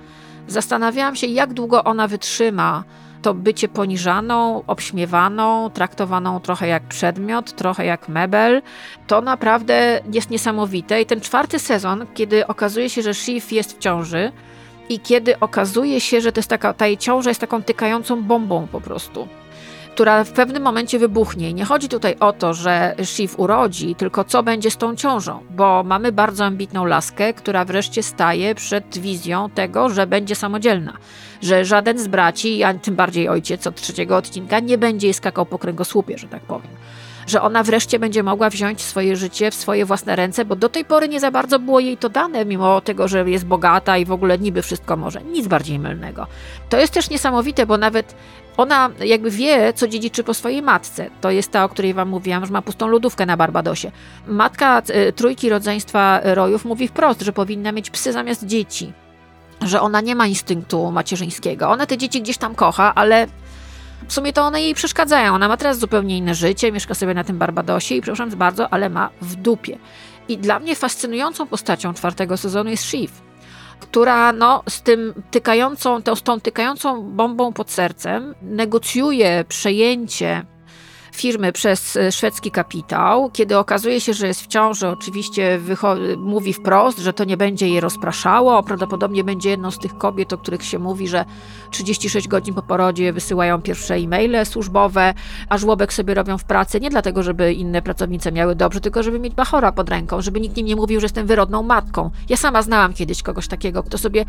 A: Zastanawiałam się, jak długo ona wytrzyma to bycie poniżaną, obśmiewaną, traktowaną trochę jak przedmiot, trochę jak mebel. To naprawdę jest niesamowite. I ten czwarty sezon, kiedy okazuje się, że Shiv jest w ciąży i kiedy okazuje się, że to jest taka, ta jej ciąża jest taką tykającą bombą po prostu która w pewnym momencie wybuchnie. I nie chodzi tutaj o to, że Shiv urodzi, tylko co będzie z tą ciążą, bo mamy bardzo ambitną laskę, która wreszcie staje przed wizją tego, że będzie samodzielna. Że żaden z braci, a tym bardziej ojciec od trzeciego odcinka, nie będzie jej skakał po kręgosłupie, że tak powiem. Że ona wreszcie będzie mogła wziąć swoje życie w swoje własne ręce, bo do tej pory nie za bardzo było jej to dane, mimo tego, że jest bogata i w ogóle niby wszystko może. Nic bardziej mylnego. To jest też niesamowite, bo nawet ona jakby wie, co dziedziczy po swojej matce. To jest ta, o której wam mówiłam, że ma pustą lodówkę na Barbadosie. Matka y, trójki rodzeństwa rojów mówi wprost, że powinna mieć psy zamiast dzieci. Że ona nie ma instynktu macierzyńskiego. Ona te dzieci gdzieś tam kocha, ale w sumie to one jej przeszkadzają. Ona ma teraz zupełnie inne życie, mieszka sobie na tym Barbadosie i przepraszam bardzo, ale ma w dupie. I dla mnie fascynującą postacią czwartego sezonu jest Shiv która no, z tym tykającą, to, z tą tykającą bombą pod sercem negocjuje przejęcie firmy przez e, szwedzki kapitał. Kiedy okazuje się, że jest w ciąży, oczywiście mówi wprost, że to nie będzie jej rozpraszało. Prawdopodobnie będzie jedną z tych kobiet, o których się mówi, że 36 godzin po porodzie wysyłają pierwsze e-maile służbowe, a żłobek sobie robią w pracy nie dlatego, żeby inne pracownice miały dobrze, tylko żeby mieć bachora pod ręką, żeby nikt im nie mówił, że jestem wyrodną matką. Ja sama znałam kiedyś kogoś takiego, kto sobie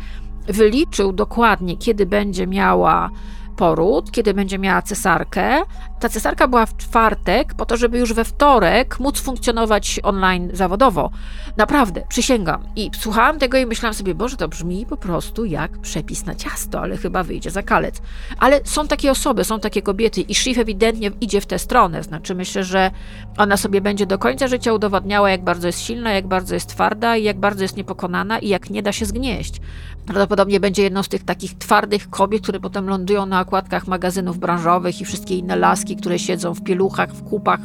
A: wyliczył dokładnie, kiedy będzie miała poród, kiedy będzie miała cesarkę. Ta cesarka była w czwartek, po to, żeby już we wtorek móc funkcjonować online zawodowo. Naprawdę, przysięgam. I słuchałam tego i myślałam sobie, Boże, to brzmi po prostu jak przepis na ciasto, ale chyba wyjdzie za kalec. Ale są takie osoby, są takie kobiety i Shiv ewidentnie idzie w tę stronę. Znaczy, myślę, że ona sobie będzie do końca życia udowadniała, jak bardzo jest silna, jak bardzo jest twarda i jak bardzo jest niepokonana i jak nie da się zgnieść. Prawdopodobnie będzie jedną z tych takich twardych kobiet, które potem lądują na okładkach magazynów branżowych i wszystkie inne laski, które siedzą w pieluchach, w kupach,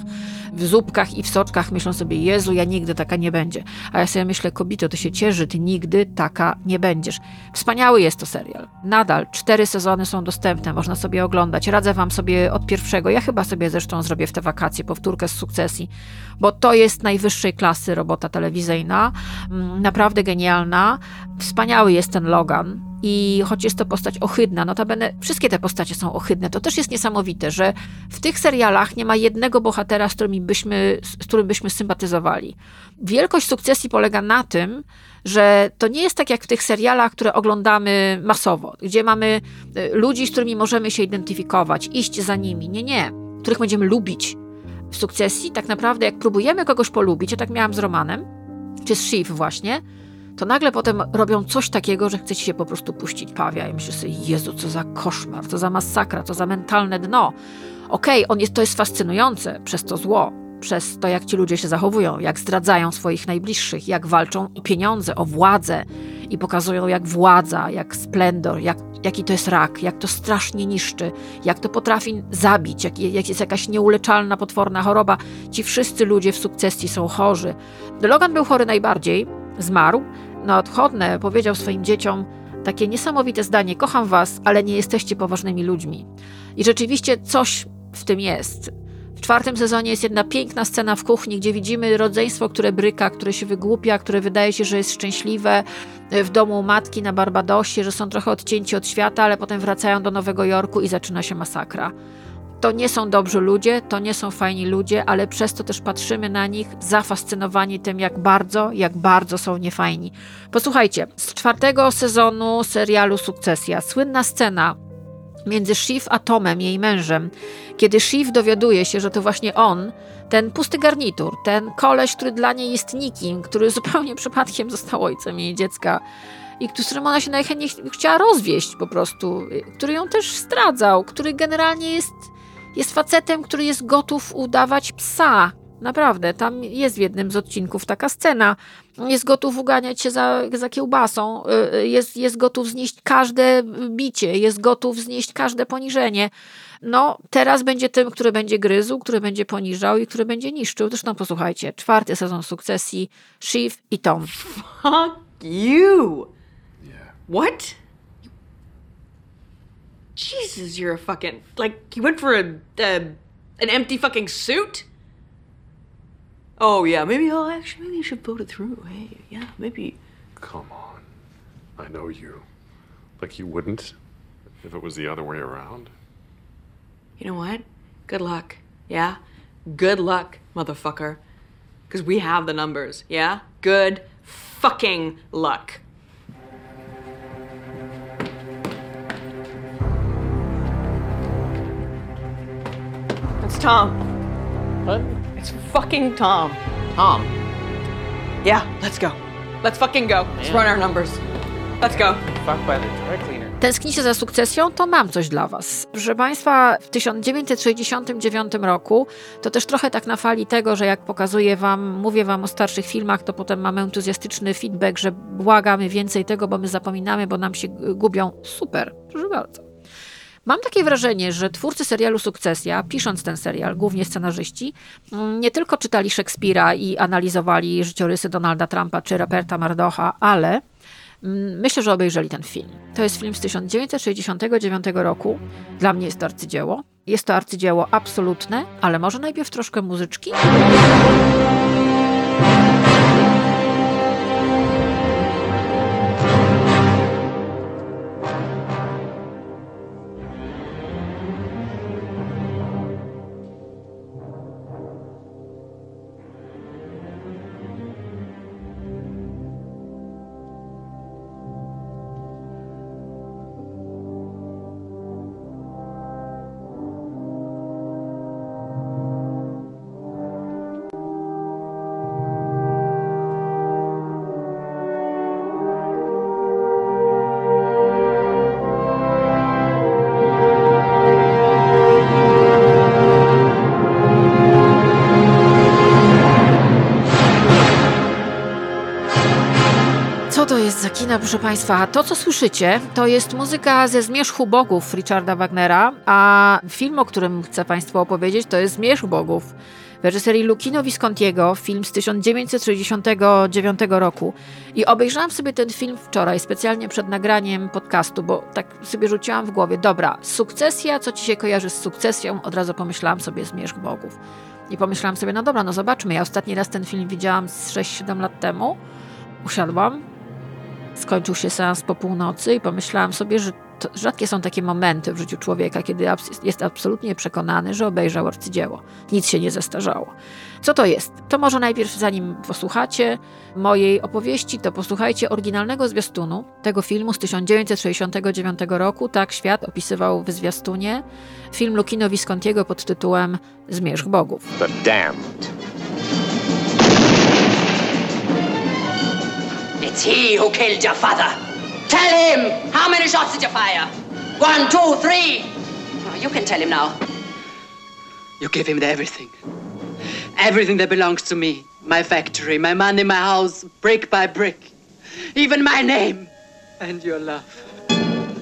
A: w zupkach i w soczkach, myślą sobie, Jezu, ja nigdy taka nie będzie. A ja sobie myślę, kobito, to się cieszy, ty nigdy taka nie będziesz. Wspaniały jest to serial. Nadal cztery sezony są dostępne, można sobie oglądać. Radzę wam sobie od pierwszego. Ja chyba sobie zresztą zrobię w te wakacje powtórkę z sukcesji, bo to jest najwyższej klasy robota telewizyjna. Mm, Naprawdę genialna. Wspaniały jest ten Logan. I choć jest to postać ohydna, notabene wszystkie te postacie są ohydne, to też jest niesamowite, że w tych serialach nie ma jednego bohatera, z którym byśmy, z którym byśmy sympatyzowali. Wielkość sukcesji polega na tym, że to nie jest tak jak w tych serialach, które oglądamy masowo, gdzie mamy y, ludzi, z którymi możemy się identyfikować, iść za nimi. Nie, nie, których będziemy lubić. W sukcesji tak naprawdę, jak próbujemy kogoś polubić, ja tak miałam z Romanem, czy z Shiv właśnie, to nagle potem robią coś takiego, że chcecie się po prostu puścić pawia i myślisz sobie, Jezu, co za koszmar, co za masakra, co za mentalne dno. Okej, on jest, to jest fascynujące przez to zło, przez to, jak ci ludzie się zachowują, jak zdradzają swoich najbliższych, jak walczą o pieniądze, o władzę i pokazują, jak władza, jak splendor, jak, jaki to jest rak, jak to strasznie niszczy, jak to potrafi zabić, jak, jak jest jakaś nieuleczalna, potworna choroba. Ci wszyscy ludzie w sukcesji są chorzy. Logan był chory najbardziej, zmarł. Na odchodne powiedział swoim dzieciom takie niesamowite zdanie: Kocham was, ale nie jesteście poważnymi ludźmi. I rzeczywiście coś w tym jest. W czwartym sezonie jest jedna piękna scena w kuchni, gdzie widzimy rodzeństwo, które bryka, które się wygłupia, które wydaje się, że jest szczęśliwe w domu matki na Barbadosie, że są trochę odcięci od świata, ale potem wracają do Nowego Jorku i zaczyna się masakra. To nie są dobrzy ludzie, to nie są fajni ludzie, ale przez to też patrzymy na nich zafascynowani tym, jak bardzo, jak bardzo są niefajni. Posłuchajcie, z czwartego sezonu serialu Sukcesja, słynna scena między Shiv a Tomem, jej mężem, kiedy Shiv dowiaduje się, że to właśnie on, ten pusty garnitur, ten koleś, który dla niej jest nikim, który zupełnie przypadkiem został ojcem jej dziecka i z którym ona się najchętniej ch- chciała rozwieść po prostu, y, który ją też zdradzał, który generalnie jest, jest facetem, który jest gotów udawać psa. Naprawdę, tam jest w jednym z odcinków taka scena. Jest gotów uganiać się za, za kiełbasą, y, y, jest, jest gotów znieść każde bicie, jest gotów znieść każde poniżenie. No, teraz będzie tym, który będzie gryzł, który będzie poniżał i który będzie niszczył. Zresztą posłuchajcie, czwarty sezon sukcesji, Shiv i Tom.
G: Fuck you. What? Jesus, you're a fucking like you went for a, an empty fucking suit. Oh yeah, maybe oh actually maybe you should vote it through. Hey, yeah, maybe.
H: Come on. I know you. Like you wouldn't if it was the other way around.
G: You know what? Good luck. Yeah, good luck, motherfucker. Because we have the numbers. Yeah, good fucking luck. It's Tom.
F: What?
G: It's fucking Tom.
F: Tom.
G: Yeah, let's go. Let's fucking go. Let's run our numbers. Let's go.
D: Fuck by the dry cleaner.
A: Tęsknicie za sukcesją? To mam coś dla Was. Proszę Państwa, w 1969 roku, to też trochę tak na fali tego, że jak pokazuję Wam, mówię Wam o starszych filmach, to potem mamy entuzjastyczny feedback, że błagamy więcej tego, bo my zapominamy, bo nam się gubią. Super, proszę bardzo. Mam takie wrażenie, że twórcy serialu Sukcesja, pisząc ten serial, głównie scenarzyści, mm, nie tylko czytali Szekspira i analizowali życiorysy Donalda Trumpa czy Roberta Mardocha, ale mm, myślę, że obejrzeli ten film. To jest film z 1969 roku. Dla mnie jest to arcydzieło. Jest to arcydzieło absolutne, ale może najpierw troszkę muzyczki? Kina, proszę Państwa? To, co słyszycie, to jest muzyka ze Zmierzchu Bogów Richarda Wagnera, a film, o którym chcę Państwu opowiedzieć, to jest Zmierzch Bogów w reżyserii Lucchino Viscontiego, film z 1969 roku. I obejrzałam sobie ten film wczoraj, specjalnie przed nagraniem podcastu, bo tak sobie rzuciłam w głowie, dobra, sukcesja, co Ci się kojarzy z sukcesją? Od razu pomyślałam sobie Zmierzch Bogów. I pomyślałam sobie, no dobra, no zobaczmy, ja ostatni raz ten film widziałam z 6-7 lat temu. Usiadłam, skończył się seans po północy i pomyślałam sobie, że rzadkie są takie momenty w życiu człowieka, kiedy jest absolutnie przekonany, że obejrzał arcydzieło. Nic się nie zestarzało. Co to jest? To może najpierw, zanim posłuchacie mojej opowieści, to posłuchajcie oryginalnego zwiastunu tego filmu z 1969 roku. Tak świat opisywał w zwiastunie film Lucchino Viscontiego pod tytułem Zmierzch Bogów.
I: The damned.
J: It's he who killed your father. Tell him! How many shots did you fire? One, two, three! Oh, you can tell him now.
K: You gave him everything. Everything that belongs to me. My factory, my money, my house, brick by brick. Even my name. And your love.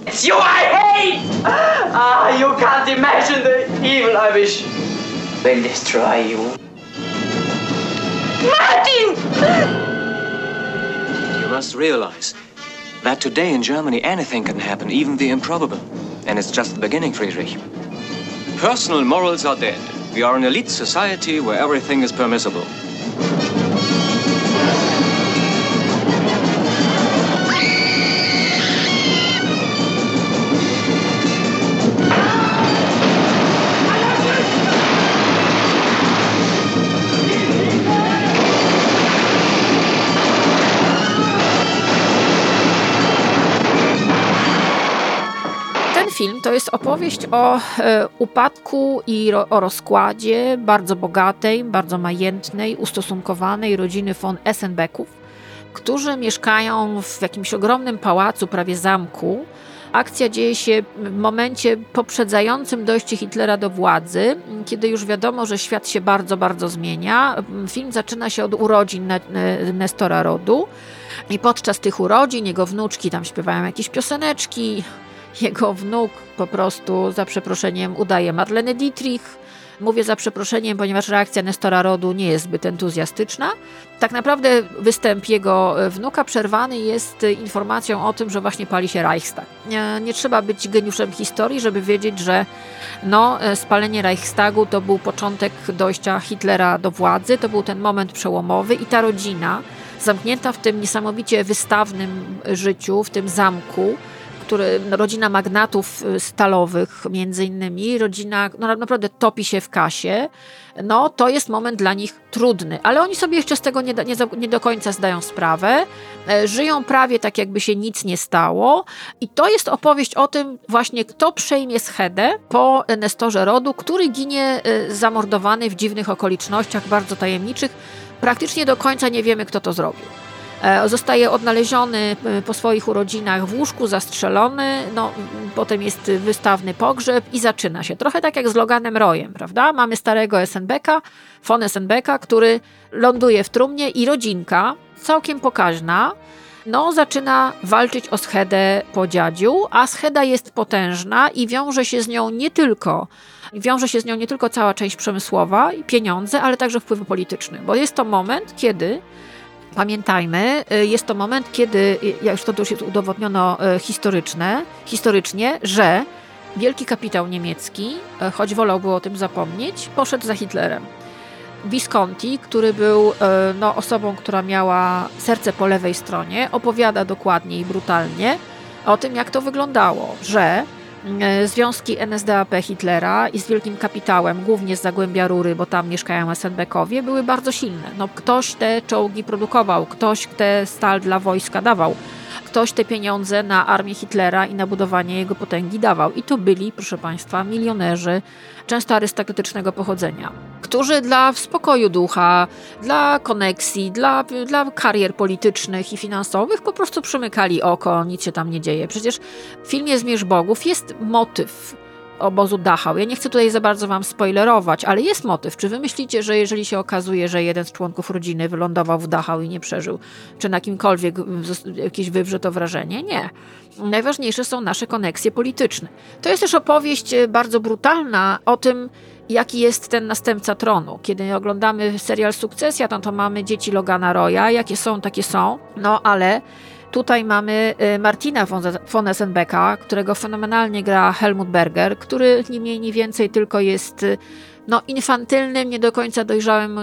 J: It's you I hate!
K: Ah, you can't imagine the evil I wish will destroy you.
J: Martin!
L: Must realize that today in Germany anything can happen, even the improbable. And it's just the beginning, Friedrich. Personal morals are dead. We are an elite society where everything is permissible.
A: Opowieść o e, upadku i o rozkładzie bardzo bogatej, bardzo majętnej, ustosunkowanej rodziny von Essenbecków, którzy mieszkają w jakimś ogromnym pałacu, prawie zamku. Akcja dzieje się w momencie poprzedzającym dojście Hitlera do władzy, kiedy już wiadomo, że świat się bardzo, bardzo zmienia. Film zaczyna się od urodzin Ne- Nestora Rodu. I podczas tych urodzin jego wnuczki tam śpiewają jakieś pioseneczki, jego wnuk po prostu za przeproszeniem udaje Marlene Dietrich. Mówię za przeproszeniem, ponieważ reakcja Nestora Rodu nie jest zbyt entuzjastyczna. Tak naprawdę występ jego e, wnuka przerwany jest informacją o tym, że właśnie pali się Reichstag. Nie, nie trzeba być geniuszem historii, żeby wiedzieć, że no, e, spalenie Reichstagu to był początek dojścia Hitlera do władzy, to był ten moment przełomowy i ta rodzina, zamknięta w tym niesamowicie wystawnym życiu, w tym zamku, który, no, rodzina magnatów y, stalowych między innymi, rodzina no, naprawdę topi się w kasie, no to jest moment dla nich trudny, ale oni sobie jeszcze z tego nie, nie, nie do końca zdają sprawę, e, żyją prawie tak jakby się nic nie stało i to jest opowieść o tym właśnie kto przejmie schedę po Nestorze Rodu, który ginie e, zamordowany w dziwnych okolicznościach, bardzo tajemniczych, praktycznie do końca nie wiemy kto to zrobił. E, Zostaje odnaleziony e, po swoich urodzinach w łóżku, zastrzelony, no, potem jest wystawny pogrzeb i zaczyna się. Trochę tak jak z Loganem Royem, prawda? Mamy starego Essenbecka, von Essenbecka, który ląduje w trumnie i rodzinka, całkiem pokaźna, no, zaczyna walczyć o schedę po dziadziu, a scheda jest potężna i wiąże się z nią nie tylko wiąże się z nią nie tylko cała część przemysłowa i pieniądze, ale także wpływy polityczne, bo jest to moment, kiedy Pamiętajmy, y, jest to moment, kiedy, y, jak już to już jest udowodniono y, historyczne, historycznie, że wielki kapitał niemiecki, choć wolałby o tym zapomnieć, poszedł za Hitlerem. Visconti, który był no, osobą, która miała serce po lewej stronie, opowiada dokładnie i brutalnie o tym, jak to wyglądało, że związki NSDAP Hitlera i z wielkim kapitałem, głównie z Zagłębia Rury, bo tam mieszkają SNB-kowie, były bardzo silne. No, ktoś te czołgi produkował, ktoś tę stal dla wojska dawał, ktoś te pieniądze na armię Hitlera i na budowanie jego potęgi dawał. I to byli, proszę Państwa, milionerzy, często arystokratycznego pochodzenia, którzy dla spokoju ducha, dla koneksji, dla, dla karier politycznych i finansowych po prostu przymykali oko, nic się tam nie dzieje. Przecież w filmie Zmierz Bogów jest motyw obozu Dachau. Ja nie chcę tutaj za bardzo wam spoilerować, ale jest motyw. Czy wy myślicie, że jeżeli się okazuje, że jeden z członków rodziny wylądował w Dachau i nie przeżył, czy na kimkolwiek jakieś wywrze to wrażenie? Nie. Najważniejsze są nasze koneksje polityczne. To jest też opowieść e, bardzo brutalna o tym, jaki jest ten następca tronu. Kiedy oglądamy serial Sukcesja, to, to mamy dzieci Logana Roya, jakie są, takie są, no ale Tutaj mamy y, Martina von- Essenbecka, którego fenomenalnie gra Helmut Berger, który nie mniej, nie więcej tylko jest y, no, infantylnym, nie do końca dojrzałym,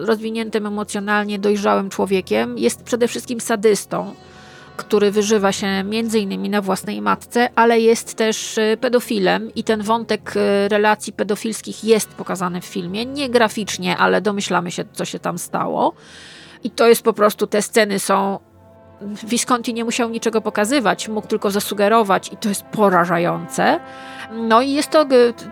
A: rozwiniętym emocjonalnie dojrzałym człowiekiem. Jest przede wszystkim sadystą, który wyżywa się między innymi na własnej matce, ale jest też y, pedofilem i ten wątek relacji pedofilskich jest pokazany w filmie. Nie graficznie, ale domyślamy się, co się tam stało. I to jest po prostu, te sceny są Visconti nie musiał niczego pokazywać, mógł tylko zasugerować i to jest porażające. No i jest to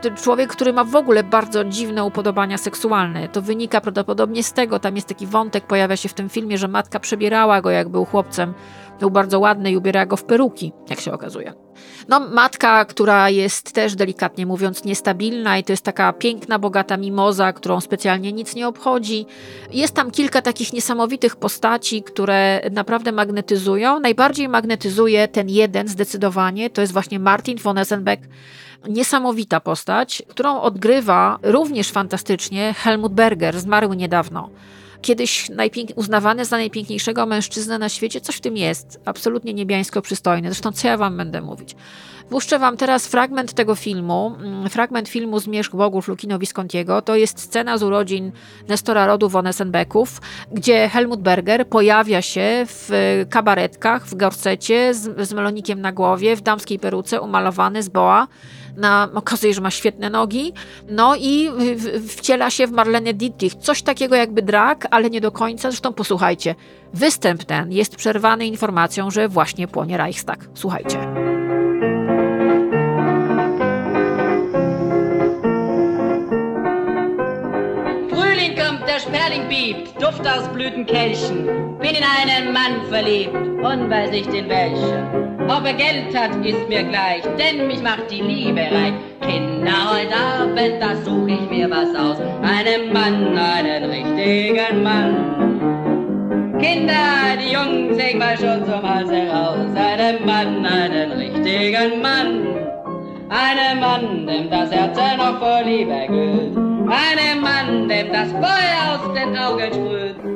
A: t- człowiek, który ma w ogóle bardzo dziwne upodobania seksualne. To wynika prawdopodobnie z tego, tam jest taki wątek, pojawia się w tym filmie, że matka przebierała go jak był chłopcem. Był bardzo ładny i ubierała go w peruki, jak się okazuje. No, matka, która jest też delikatnie mówiąc niestabilna i to jest taka piękna, bogata mimoza, którą specjalnie nic nie obchodzi. Jest tam kilka takich niesamowitych postaci, które naprawdę magnetyzują. Najbardziej magnetyzuje ten jeden zdecydowanie, to jest właśnie Martin von Essenbeck. Niesamowita postać, którą odgrywa również fantastycznie Helmut Berger, zmarły niedawno kiedyś najpięk- uznawany za najpiękniejszego mężczyznę na świecie, coś w tym jest. Absolutnie niebiańsko przystojny. Zresztą co ja wam będę mówić? Puszczę wam teraz fragment tego filmu, mm, fragment filmu Zmierzch Bogów Lukino Viscontiego. To jest scena z urodzin Nestora Rodu von Essenbecków, gdzie Helmut Berger pojawia się w kabaretkach, w gorsecie z, z melonikiem na głowie, w damskiej peruce, umalowany z boa. Na, okazuje, że ma świetne nogi. No i wciela się w Marlene Dietrich. Coś takiego jakby drag, ale nie do końca. Zresztą posłuchajcie. Występ ten jest przerwany informacją, że właśnie płonie Reichstag. Słuchajcie.
J: Der Sperling piept, Duft aus Blütenkelchen. Bin in einen Mann verliebt und weiß nicht in welchen. Ob er Geld hat, ist mir gleich, denn mich macht die Liebe reich. Kinder, heute Abend, da such ich mir was aus. Einen Mann, einen richtigen Mann. Kinder, die Jungs hängen mal schon zum Hals heraus. Einen Mann, einen richtigen Mann. Einen Mann, dem das Herz noch vor Liebe glüht. Einen Mann, dem das Feuer aus den Augen sprüht.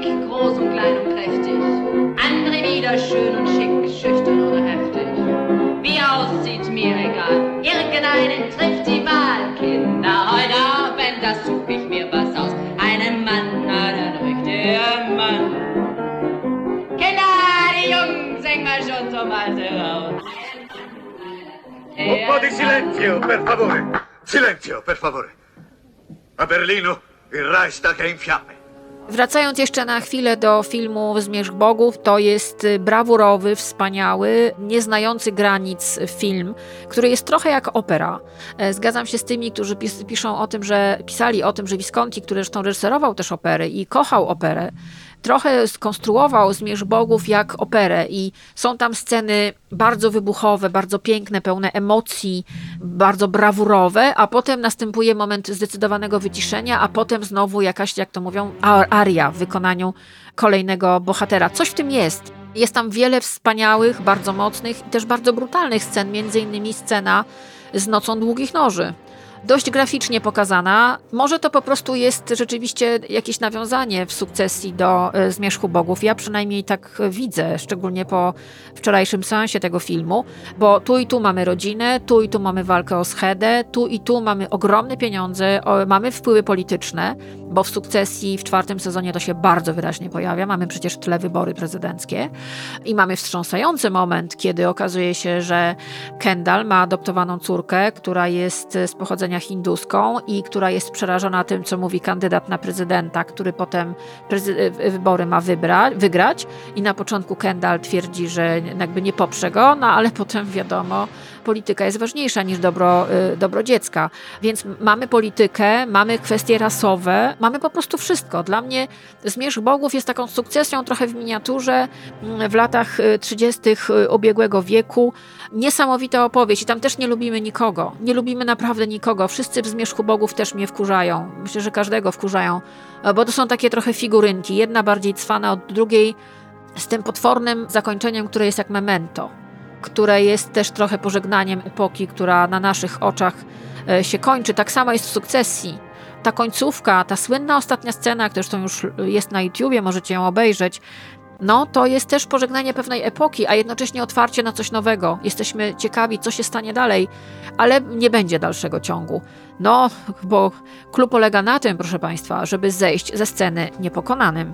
J: Dick, groß und klein und kräftig. Andere wieder schön und schick, schüchtern oder heftig. Wie aussieht, mir egal. Irgendeinen trifft die Wahl. Kinder, heute Abend, das such ich mir was aus. Einen Mann, einen richtigen Mann. Kinder, die Jungs hängen wir schon zum Hals heraus.
I: Un po' di silenzio, per favore. Silenzio, per favore. A Berlino il Reichstag è in fiamme.
A: Wracając jeszcze na chwilę do filmu Zmierzch Bogów, to jest brawurowy, wspaniały, nieznający granic film, który jest trochę jak opera. E, Zgadzam się z tymi, którzy pis piszą o tym, że pisali o tym, że Visconti, który zresztą reżyserował też opery i kochał operę, trochę skonstruował Zmierzch Bogów jak operę i są tam sceny bardzo wybuchowe, bardzo piękne, pełne emocji, bardzo brawurowe, a potem następuje moment zdecydowanego wyciszenia, a potem znowu jakaś, jak to mówią, aria w wykonaniu kolejnego bohatera. Coś w tym jest. Jest tam wiele wspaniałych, bardzo mocnych i też bardzo brutalnych scen, między innymi scena z Nocą Długich Noży dość graficznie pokazana. Może to po prostu jest rzeczywiście jakieś nawiązanie w sukcesji do e, Zmierzchu Bogów. Ja przynajmniej tak widzę, szczególnie po wczorajszym seansie tego filmu, bo tu i tu mamy rodzinę, tu i tu mamy walkę o schedę, tu i tu mamy ogromne pieniądze, mamy wpływy polityczne, bo w sukcesji w czwartym sezonie to się bardzo wyraźnie pojawia. Mamy przecież w tle wybory prezydenckie i mamy wstrząsający moment, kiedy okazuje się, że Kendall ma adoptowaną córkę, która jest z pochodzenia hinduską i która jest przerażona tym, co mówi kandydat na prezydenta, który potem prezy- wybory ma wygrać. I na początku Kendall twierdzi, że jakby nie poprze go, no ale potem wiadomo, polityka jest ważniejsza niż dobro, y, dobro dziecka. Więc mamy politykę, mamy kwestie rasowe, mamy po prostu wszystko. Dla mnie Zmierzch Bogów jest taką sukcesją trochę w miniaturze mm, w latach y, 30. ubiegłego wieku. Niesamowita opowieść i tam też nie lubimy nikogo. Nie lubimy naprawdę nikogo. Wszyscy w Zmierzchu Bogów też mnie wkurzają. Myślę, że każdego wkurzają, e, bo to są takie trochę figurynki. Jedna bardziej cwana od drugiej z tym potwornym zakończeniem, które jest jak memento które jest też trochę pożegnaniem epoki, która na naszych oczach e, się kończy. Tak samo jest w sukcesji. Ta końcówka, ta słynna ostatnia scena, która zresztą już jest na YouTubie, możecie ją obejrzeć, no to jest też pożegnanie pewnej epoki, a jednocześnie otwarcie na coś nowego. Jesteśmy ciekawi, co się stanie dalej, ale nie będzie dalszego ciągu. No, bo klub polega na tym, proszę Państwa, żeby zejść ze sceny niepokonanym.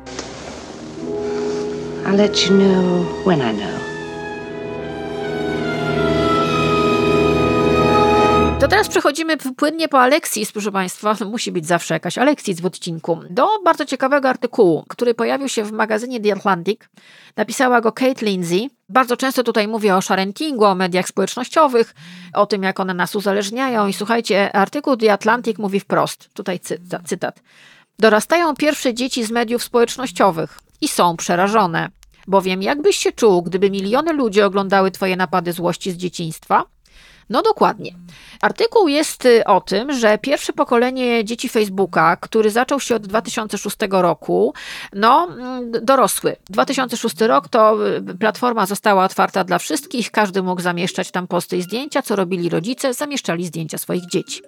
M: I'll let you know when I know.
A: To teraz przechodzimy płynnie po Aleksis, proszę Państwa, musi być zawsze jakaś Aleksis w odcinku, do bardzo ciekawego artykułu, który pojawił się w magazynie The Atlantic. Napisała go Kate Lindsay. Bardzo często tutaj mówię o sharentingu, o mediach społecznościowych, o tym, jak one nas uzależniają. I słuchajcie, artykuł The Atlantic mówi wprost, tutaj cy- cytat. Dorastają pierwsze dzieci z mediów społecznościowych i są przerażone. Bowiem jakbyś się czuł, gdyby miliony ludzi oglądały twoje napady złości z dzieciństwa? No dokładnie. Artykuł jest y, o tym, że pierwsze pokolenie dzieci Facebooka, który zaczął się od 2006 roku, no mm, dorosły. 2006 rok to y, platforma została otwarta dla wszystkich, każdy mógł zamieszczać tam posty i zdjęcia, co robili rodzice, zamieszczali zdjęcia swoich dzieci.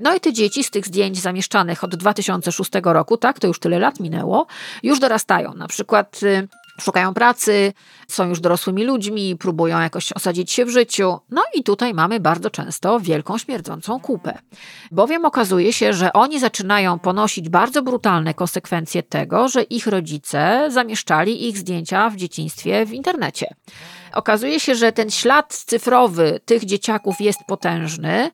A: No i te dzieci z tych zdjęć zamieszczanych od 2006 roku, tak, to już tyle lat minęło, już dorastają. Na przykład y, szukają pracy, są już dorosłymi ludźmi, próbują jakoś osadzić się w życiu. No i tutaj mamy bardzo często wielką śmierdzącą kupę. Bowiem okazuje się, że oni zaczynają ponosić bardzo brutalne konsekwencje tego, że ich rodzice zamieszczali ich zdjęcia w dzieciństwie w internecie. Okazuje się, że ten ślad cyfrowy tych dzieciaków jest potężny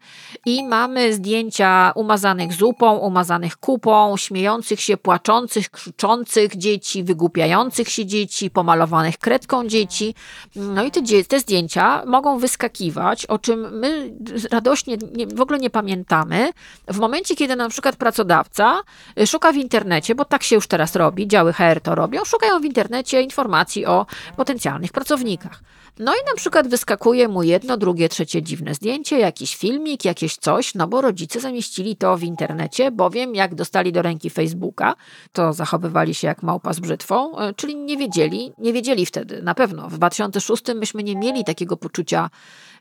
A: i mamy zdjęcia umazanych zupą, umazanych kupą, śmiejących się, płaczących, krzyczących dzieci, wygłupiających się dzieci, pomalowanych kredką dzieci. No i te, te zdjęcia mogą wyskakiwać, o czym my radośnie nie, w ogóle nie pamiętamy, w momencie, kiedy na przykład pracodawca y, szuka w internecie, bo tak się już teraz robi, działy HR to robią, szukają w internecie informacji o potencjalnych pracownikach. No i na przykład wyskakuje mu jedno, drugie, trzecie dziwne zdjęcie, jakiś filmik, jakieś coś, no bo rodzice zamieścili to w internecie, bowiem jak dostali do ręki Facebooka, to zachowywali się jak małpa z brzytwą, y, czyli nie wiedzieli, nie wiedzieli wtedy, na pewno. W 2006 myśmy nie mieli takiego poczucia,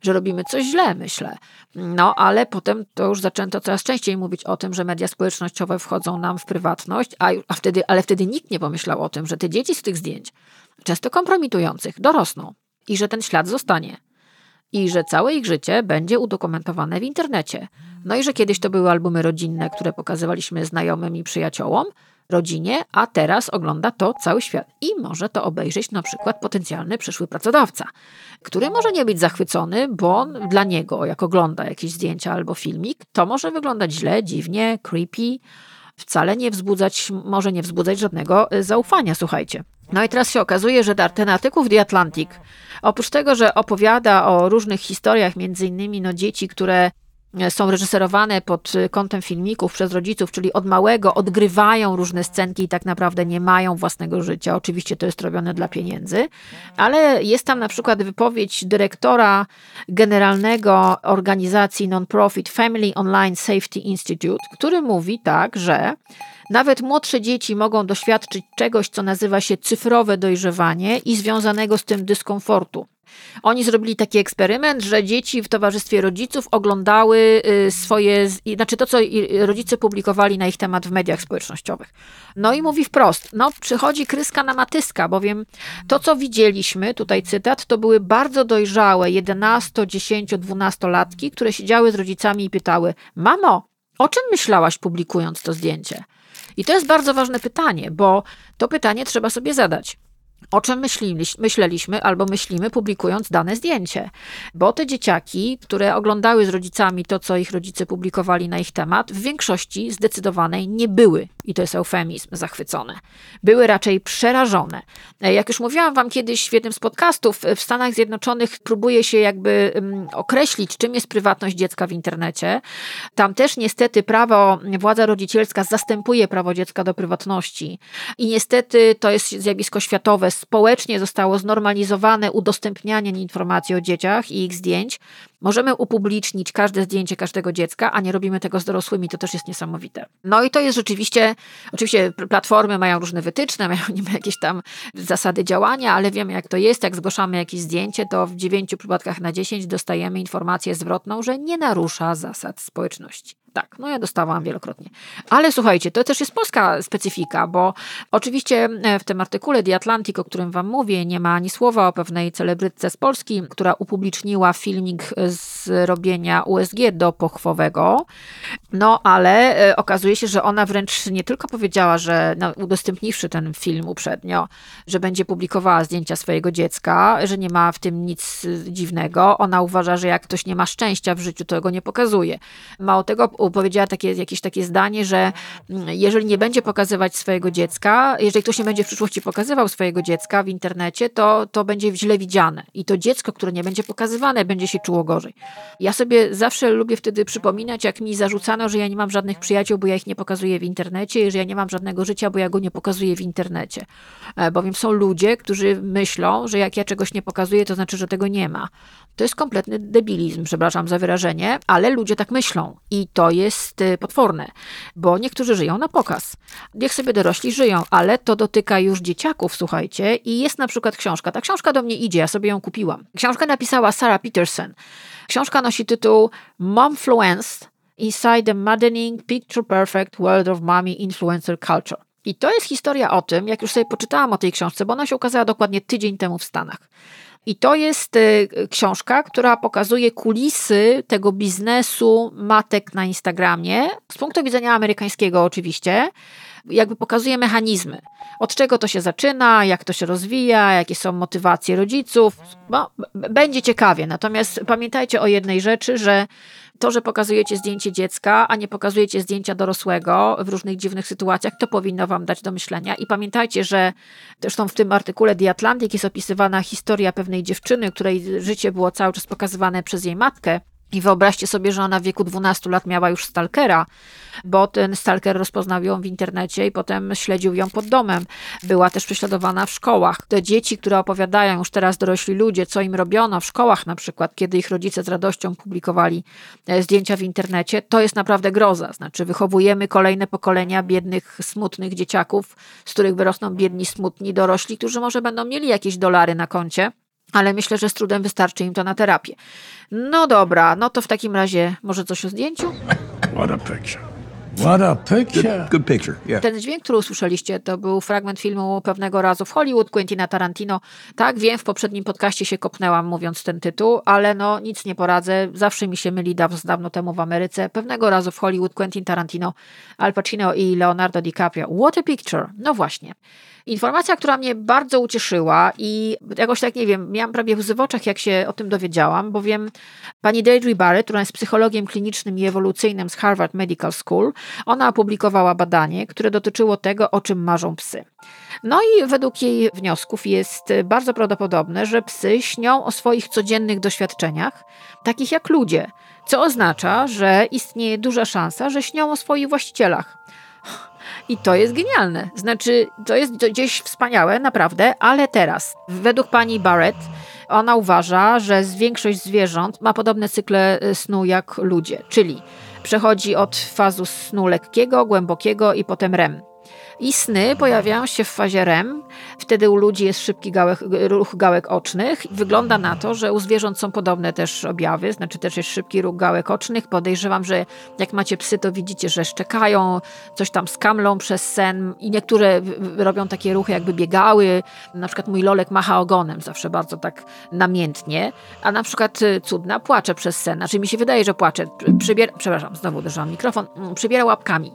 A: że robimy coś źle, myślę. No, ale potem to już zaczęto coraz częściej mówić o tym, że media społecznościowe wchodzą nam w prywatność, a, a wtedy, ale wtedy nikt nie pomyślał o tym, że te dzieci z tych zdjęć, często kompromitujących, dorosną i że ten ślad zostanie. I że całe ich życie będzie udokumentowane w internecie. No i że kiedyś to były albumy rodzinne, które pokazywaliśmy znajomym i przyjaciołom, rodzinie, a teraz ogląda to cały świat. I może to obejrzeć na przykład potencjalny przyszły pracodawca, który może nie być zachwycony, bo dla niego, jak ogląda jakieś zdjęcia albo filmik, to może wyglądać źle, dziwnie, creepy, wcale nie wzbudzać, może nie wzbudzać żadnego y, zaufania, słuchajcie. No i teraz się okazuje, że ten artykuł w The Atlantic, oprócz tego, że opowiada o różnych historiach, między innymi no, dzieci, które są reżyserowane pod kątem filmików przez rodziców, czyli od małego odgrywają różne scenki i tak naprawdę nie mają własnego życia. Oczywiście to jest robione dla pieniędzy, ale jest tam na przykład wypowiedź dyrektora generalnego organizacji non-profit Family Online Safety Institute, który mówi tak, że nawet młodsze dzieci mogą doświadczyć czegoś, co nazywa się cyfrowe dojrzewanie i związanego z tym dyskomfortu. Oni zrobili taki eksperyment, że dzieci w towarzystwie rodziców oglądały y, swoje, znaczy to, co rodzice publikowali na ich temat w mediach społecznościowych. No i mówi wprost, no przychodzi kryska na matyska, bowiem to, co widzieliśmy, tutaj cytat, to były bardzo dojrzałe 11, 10, 12 latki, które siedziały z rodzicami i pytały, mamo, o czym myślałaś publikując to zdjęcie? I to jest bardzo ważne pytanie, bo to pytanie trzeba sobie zadać. O czym myśleliśmy albo myślimy, publikując dane zdjęcie? Bo te dzieciaki, które oglądały z rodzicami to, co ich rodzice publikowali na ich temat, w większości zdecydowanej nie były, i to jest eufemizm, zachwycone. Były raczej przerażone. E, jak już mówiłam Wam kiedyś w jednym z podcastów, w Stanach Zjednoczonych próbuje się jakby um, określić, czym jest prywatność dziecka w internecie. Tam też niestety prawo, władza rodzicielska zastępuje prawo dziecka do prywatności. I niestety to jest zjawisko światowe społecznie zostało znormalizowane udostępnianie informacji o dzieciach i ich zdjęć. Możemy upublicznić każde zdjęcie każdego dziecka, a nie robimy tego z dorosłymi, to też jest niesamowite. No i to jest rzeczywiście, oczywiście platformy mają różne wytyczne, mają niby jakieś tam zasady działania, ale wiemy jak to jest, jak zgłaszamy jakieś zdjęcie, to w dziewięciu przypadkach na dziesięć dostajemy informację zwrotną, że nie narusza zasad społeczności. Tak, no ja dostałam wielokrotnie. Ale słuchajcie, to też jest polska specyfika, bo oczywiście e, w tym artykule The Atlantic, o którym wam mówię, nie ma ani słowa o pewnej celebrytce z Polski, która upubliczniła filmik z robienia USG do pochwowego. No, ale e, okazuje się, że ona wręcz nie tylko powiedziała, że no, udostępniwszy ten film uprzednio, że będzie publikowała zdjęcia swojego dziecka, że nie ma w tym nic dziwnego. Ona uważa, że jak ktoś nie ma szczęścia w życiu, to go nie pokazuje. Mało tego, powiedziała takie, jakieś takie zdanie, że mm, jeżeli nie będzie pokazywać swojego dziecka, jeżeli ktoś nie będzie w przyszłości pokazywał swojego dziecka w internecie, to, to będzie źle widziane. I to dziecko, które nie będzie pokazywane, będzie się czuło gorzej gorzej. Ja sobie zawsze lubię wtedy przypominać, jak mi zarzucano, że ja nie mam żadnych przyjaciół, bo ja ich nie pokazuję w internecie i że ja nie mam żadnego życia, bo ja go nie pokazuję w internecie. E, Bowiem są ludzie, którzy myślą, że jak ja czegoś nie pokazuję, to znaczy, że tego nie ma. To jest kompletny debilizm, przepraszam za wyrażenie, ale ludzie tak myślą i to jest y, potworne, bo niektórzy żyją na pokaz. Niech sobie dorośli żyją, ale to dotyka już dzieciaków, słuchajcie, i jest na przykład książka. Ta książka do mnie idzie, ja sobie ją kupiłam. Książkę napisała Sarah Peterson. Książka nosi tytuł Momfluenced Inside the Maddening Picture Perfect World of Mommy Influencer Culture. I to jest historia o tym, jak już sobie poczytałam o tej książce, bo ona się ukazała dokładnie tydzień temu w Stanach. I to jest y, książka, która pokazuje kulisy tego biznesu matek na Instagramie, z punktu widzenia amerykańskiego oczywiście, jakby pokazuje mechanizmy. Od czego to się zaczyna, jak to się rozwija, jakie są motywacje rodziców. No, będzie ciekawie. Natomiast pamiętajcie o jednej rzeczy, że to, że pokazujecie zdjęcie dziecka, a nie pokazujecie zdjęcia dorosłego w różnych dziwnych sytuacjach, to powinno wam dać do myślenia. I pamiętajcie, że zresztą w tym artykule The Atlantic jest opisywana historia pewnej dziewczyny, której życie było cały czas pokazywane przez jej matkę. I wyobraźcie sobie, że ona w wieku 12 lat miała już stalkera, bo ten stalker rozpoznał ją w internecie i potem śledził ją pod domem. Była też prześladowana w szkołach. Te dzieci, które opowiadają już teraz dorośli ludzie, co im robiono w szkołach na przykład, kiedy ich rodzice z radością publikowali e, zdjęcia w internecie, to jest naprawdę groza. Znaczy wychowujemy kolejne pokolenia biednych, smutnych dzieciaków, z których wyrosną biedni, smutni dorośli, którzy może będą mieli jakieś dolary na koncie, ale myślę, że z trudem wystarczy im to na terapię. No dobra, no to w takim razie może coś o zdjęciu?
N: What a picture. What a picture. Good, good picture, yeah.
A: Ten dźwięk, który usłyszeliście, to był fragment filmu pewnego razu w Hollywood Quentina Tarantino. Tak, wiem, w poprzednim podcaście się kopnęłam mówiąc ten tytuł, ale no nic nie poradzę. Zawsze mi się myli dawno, dawno temu w Ameryce. Pewnego razu w Hollywood Quentin Tarantino, Al Pacino i Leonardo DiCaprio. What a picture. No właśnie. Informacja, która mnie bardzo ucieszyła i jakoś tak, nie wiem, miałam prawie łzy w oczach, jak się o tym dowiedziałam, bowiem pani Deirdre Barrett, która jest psychologiem klinicznym i ewolucyjnym z Harvard Medical School, ona opublikowała badanie, które dotyczyło tego, o czym marzą psy. No i według jej wniosków jest bardzo prawdopodobne, że psy śnią o swoich codziennych doświadczeniach, takich jak ludzie, co oznacza, że istnieje duża szansa, że śnią o swoich właścicielach. I to jest genialne. Znaczy, to jest gdzieś wspaniałe, naprawdę, ale teraz, według pani Barrett, ona uważa, że większość zwierząt ma podobne cykle y, snu jak ludzie, czyli przechodzi od fazu snu lekkiego, głębokiego i potem REM. I sny pojawiają się w fazie REM. Wtedy u ludzi jest szybki gałek, ruch gałek ocznych. Wygląda na to, że u zwierząt są podobne też objawy, znaczy też jest szybki ruch gałek ocznych. Podejrzewam, że jak macie psy, to widzicie, że szczekają, coś tam skamlą przez sen i niektóre robią takie ruchy, jakby biegały. Na przykład mój lolek macha ogonem zawsze bardzo tak namiętnie, a na przykład y, cudna płacze przez sen. Znaczy mi się wydaje, że płacze. Przybiera, przepraszam, znowu uderzyłam mikrofon. Przybiera łapkami.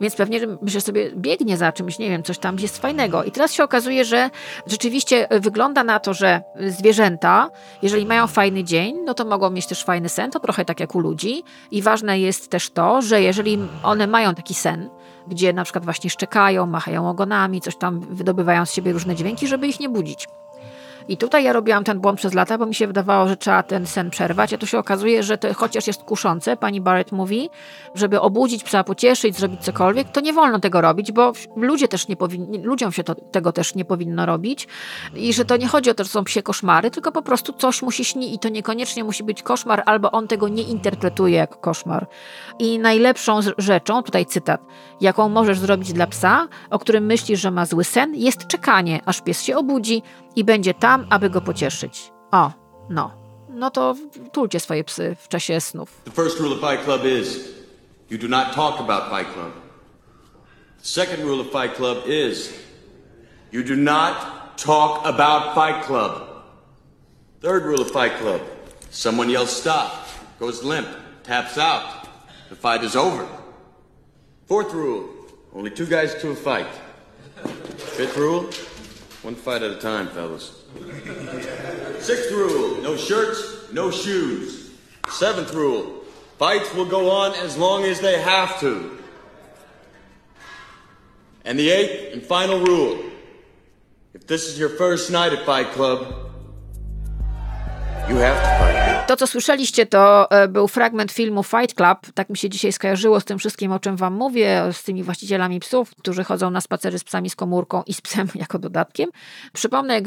A: Więc pewnie myślę sobie, biegnie za czymś, nie wiem, coś tam jest fajnego. I teraz się okazuje, że rzeczywiście wygląda na to, że zwierzęta, jeżeli mają fajny dzień, no to mogą mieć też fajny sen, to trochę tak jak u ludzi. I ważne jest też to, że jeżeli one mają taki sen, gdzie na przykład właśnie szczekają, machają ogonami, coś tam wydobywają z siebie różne dźwięki, żeby ich nie budzić. I tutaj ja robiłam ten błąd przez lata, bo mi się wydawało, że trzeba ten sen przerwać, a tu się okazuje, że to chociaż jest kuszące, pani Barrett mówi, żeby obudzić psa, pocieszyć, zrobić cokolwiek, to nie wolno tego robić, bo ludzie też nie powinni, ludziom się to, tego też nie powinno robić i że to nie chodzi o to, że są psie koszmary, tylko po prostu coś musi śnić i to niekoniecznie musi być koszmar, albo on tego nie interpretuje jako koszmar. I najlepszą rzeczą, tutaj cytat, jaką możesz zrobić dla psa, o którym myślisz, że ma zły sen, jest czekanie, aż pies się obudzi i będzie tam, aby go pocieszyć. O, no. No to tulcie swoje psy w czasie snów.
O: The first rule of Fight Club is you do not talk about Fight Club. The second rule of Fight Club is you do not talk about Fight Club. Third rule of Fight Club someone yells stop, goes limp, taps out. The fight is over. Fourth rule only two guys to a fight. Fifth rule one fight at a time, fellas. Sixth rule no shirts, no shoes. Seventh rule fights will go on as long as they have to. And the eighth and final rule if this is your first night at Fight Club, you have to fight.
A: To, co słyszeliście, to e, był fragment filmu Fight Club. Tak mi się dzisiaj skojarzyło z tym wszystkim, o czym wam mówię, z tymi właścicielami psów, którzy chodzą na spacery z psami z komórką i z psem jako dodatkiem. Przypomnę, e,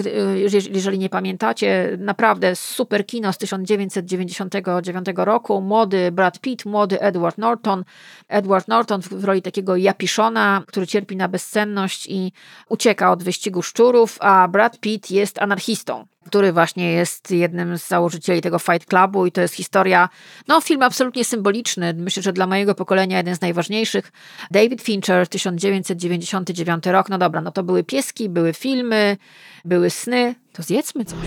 A: jeżeli nie pamiętacie, naprawdę super kino z 1999 roku. Młody Brad Pitt, młody Edward Norton. Edward Norton w roli takiego japiszona, który cierpi na bezsenność i ucieka od wyścigu szczurów, a Brad Pitt jest anarchistą który właśnie jest jednym z założycieli tego Fight Clubu i to jest historia, no film absolutnie symboliczny, myślę, że dla mojego pokolenia jeden z najważniejszych. David Fincher, 1999 rok, no dobra, no to były pieski, były filmy, były sny, to zjedzmy coś.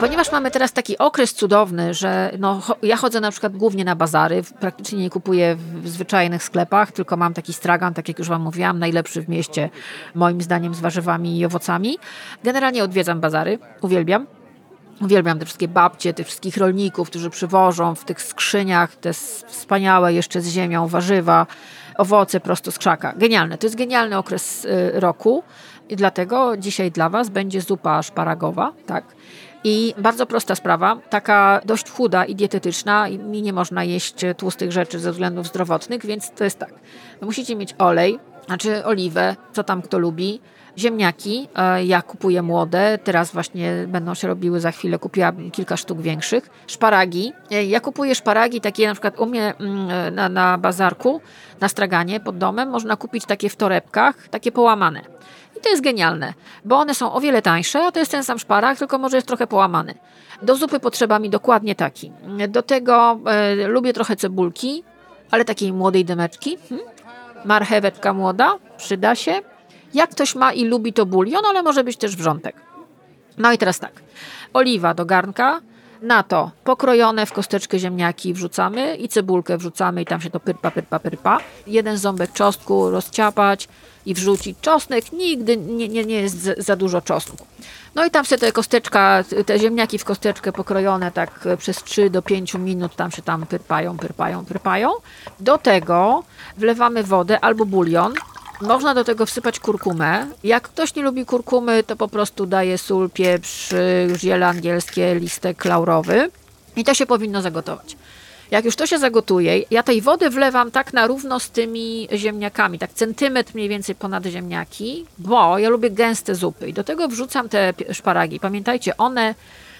A: Ponieważ mamy teraz taki okres cudowny, że no, ja chodzę na przykład głównie na bazary, praktycznie nie kupuję w zwyczajnych sklepach, tylko mam taki stragan, tak jak już Wam mówiłam, najlepszy w mieście, moim zdaniem, z warzywami i owocami. Generalnie odwiedzam bazary, uwielbiam. Uwielbiam te wszystkie babcie, tych wszystkich rolników, którzy przywożą w tych skrzyniach te wspaniałe jeszcze z ziemią warzywa, owoce prosto z krzaka. Genialne. To jest genialny okres y, roku i dlatego dzisiaj dla Was będzie zupa szparagowa, tak? I bardzo prosta sprawa, taka dość chuda i dietetyczna. I mi nie można jeść tłustych rzeczy ze względów zdrowotnych, więc to jest tak. Musicie mieć olej, znaczy oliwę, co tam kto lubi. Ziemniaki, e, ja kupuję młode, teraz właśnie będą się robiły za chwilę, kupiłam kilka sztuk większych. Szparagi, E, ja kupuję szparagi takie na przykład u mnie mm, na, na bazarku, na straganie pod domem, można kupić takie w torebkach, takie połamane. I to jest genialne, bo one są o wiele tańsze, a to jest ten sam szparag, tylko może jest trochę połamany. Do zupy potrzeba mi dokładnie taki. Do tego e, lubię trochę cebulki, ale takiej młodej dymeczki. Hmm? Marcheweczka młoda, przyda się. Jak ktoś ma i lubi to bulion, ale może być też wrzątek. No i teraz tak. Oliwa do garnka, na to pokrojone w kosteczkę ziemniaki wrzucamy i cebulkę wrzucamy i tam się to pyrpa, pyrpa, pyrpa. Jeden ząbek czosnku rozciapać i wrzucić. Czosnek nigdy nie, nie, nie jest za- dużo czosnku. No i tam się te kosteczka, te ziemniaki w kosteczkę pokrojone tak przez 3 do 5 minut tam się tam pyrpają, pyrpają, pyrpają. Do tego wlewamy wodę albo bulion. Można do tego wsypać kurkumę. Jak ktoś nie lubi kurkumy, to po prostu daje sól, pieprz, y, ziele angielskie, listek laurowy i to się powinno zagotować. Jak już to się zagotuje, ja tej wody wlewam tak na równo z tymi ziemniakami, tak centymetr mniej więcej ponad ziemniaki, bo ja lubię gęste zupy i do tego wrzucam te szparagi. Pamiętajcie, one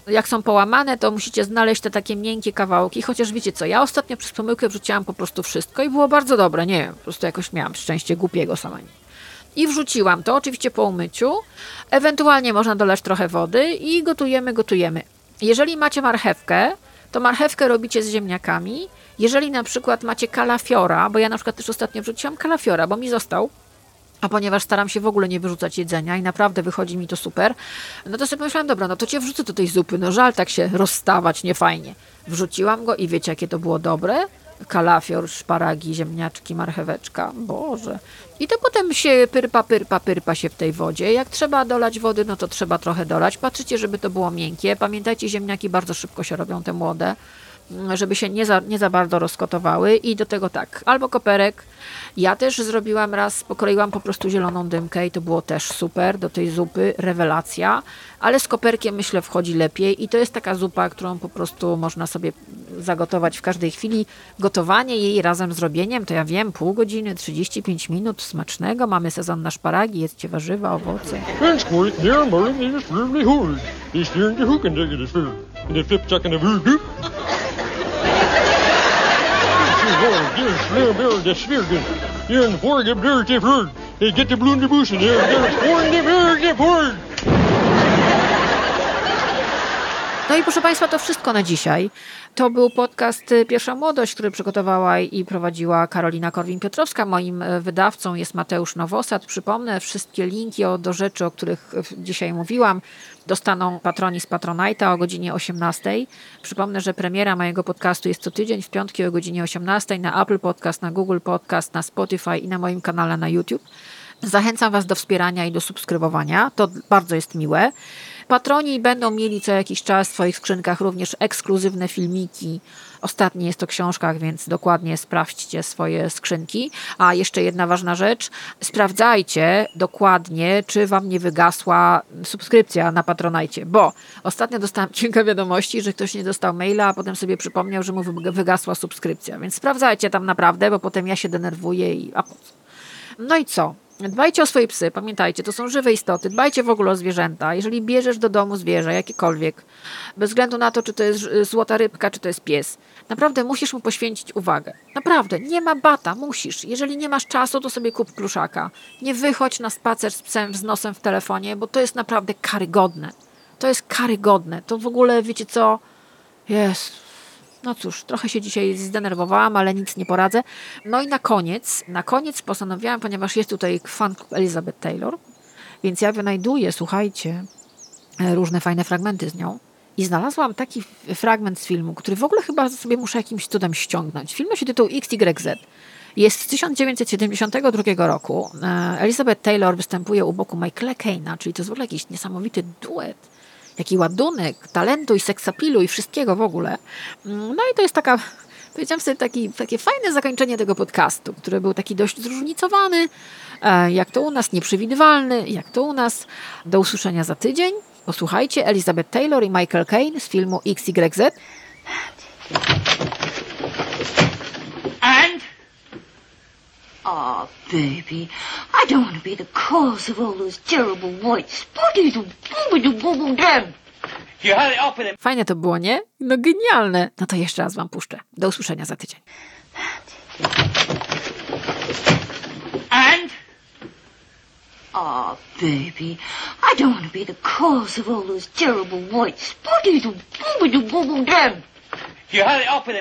A: jak są połamane, to musicie znaleźć te takie miękkie kawałki, chociaż wiecie co, ja ostatnio przez pomyłkę wrzuciłam po prostu wszystko i było bardzo dobre, nie wiem, po prostu jakoś miałam szczęście głupiego sama. nie. I wrzuciłam to, oczywiście po umyciu. Ewentualnie można dolać trochę wody i gotujemy, gotujemy. Jeżeli macie marchewkę, to marchewkę robicie z ziemniakami. Jeżeli na przykład macie kalafiora, bo ja na przykład też ostatnio wrzuciłam kalafiora, bo mi został, a ponieważ staram się w ogóle nie wyrzucać jedzenia i naprawdę wychodzi mi to super, no to sobie pomyślałam, dobra, no to cię wrzucę do tej zupy, no żal tak się rozstawać, niefajnie. Wrzuciłam go i wiecie, jakie to było dobre? Kalafior, szparagi, ziemniaczki, marcheweczka, Boże. I to potem się pyrpa, pyrpa, pyrpa się w tej wodzie. Jak trzeba dolać wody, no to trzeba trochę dolać. Patrzycie, żeby to było miękkie. Pamiętajcie, ziemniaki bardzo szybko się robią, te młode żeby się nie za, nie za bardzo rozkotowały i do tego tak, albo koperek. Ja też zrobiłam raz, pokroiłam po prostu zieloną dymkę i to było też super do tej zupy, rewelacja, ale z koperkiem myślę wchodzi lepiej i to jest taka zupa, którą po prostu można sobie zagotować w każdej chwili. Gotowanie jej razem z robieniem, to ja wiem, pół godziny, 35 minut smacznego, mamy sezon na szparagi, jedzcie warzywa, owoce.
P: And they flip get bush and the bird.
A: No i proszę Państwa, to wszystko na dzisiaj. To był podcast y, Pierwsza Młodość, który przygotowała i prowadziła Karolina Korwin-Piotrowska. Moim y, wydawcą jest Mateusz Nowosad. Przypomnę, wszystkie linki do rzeczy, o których y, dzisiaj mówiłam, dostaną patroni z Patronite'a o godzinie 18. Przypomnę, że premiera mojego podcastu jest co tydzień w piątki o godzinie 18 na Apple Podcast, na Google Podcast, na Spotify i na moim kanale na YouTube. Zachęcam Was do wspierania i do subskrybowania. To bardzo jest miłe. Patroni będą mieli co jakiś czas w swoich skrzynkach również ekskluzywne filmiki. Ostatnie jest to książkach, więc dokładnie sprawdźcie swoje skrzynki. A jeszcze jedna ważna rzecz. Sprawdzajcie dokładnie, czy wam nie wygasła subskrypcja na Patronajcie, bo ostatnio dostałam kilka wiadomości, że ktoś nie dostał maila, a potem sobie przypomniał, że mu wy- wygasła subskrypcja. Więc sprawdzajcie tam naprawdę, bo potem ja się denerwuję i a po co? No i co? Dbajcie o swoje psy, pamiętajcie, to są żywe istoty, dbajcie w ogóle o zwierzęta. Jeżeli bierzesz do domu zwierzę, jakiekolwiek, bez względu na to, czy to jest ż- złota rybka, czy to jest pies, naprawdę musisz mu poświęcić uwagę. Naprawdę, nie ma bata, musisz. Jeżeli nie masz czasu, to sobie kup pluszaka. Nie wychodź na spacer z psem z nosem w telefonie, bo to jest naprawdę karygodne. To jest karygodne. To w ogóle, wiecie co, jest... No cóż, trochę się dzisiaj zdenerwowałam, ale nic nie poradzę. No i na koniec, na koniec postanowiłam, ponieważ jest tutaj fan Elizabeth Taylor, więc ja wynajduję, słuchajcie, e, różne fajne fragmenty z nią. I znalazłam taki fragment z filmu, który w ogóle chyba sobie muszę jakimś cudem ściągnąć. Film nosi tytuł XYZ. Jest z 1972 roku. E, Elizabeth Taylor występuje u boku Michaela Caina, czyli to jest w ogóle jakiś niesamowity duet jaki ładunek talentu i seksapilu i wszystkiego w ogóle. Mm, No i to jest taka, powiedziałam sobie, taki, takie fajne zakończenie tego podcastu, który był taki dość zróżnicowany, e, jak to u nas, nieprzewidywalny, jak to u nas. Do usłyszenia za tydzień. Posłuchajcie Elizabeth Taylor i Michael Caine z filmu XYZ.
Q: And? Oh, baby, I don't want to be the cause of all those terrible white spotties. Damn.
L: You had it up in him.
A: Fajne to było, nie? No genialne. No to jeszcze raz wam puszczę. Do usłyszenia za tydzień.
Q: And? Oh, baby, I don't want to be the cause of all those terrible white spotties.
L: You had it up in him.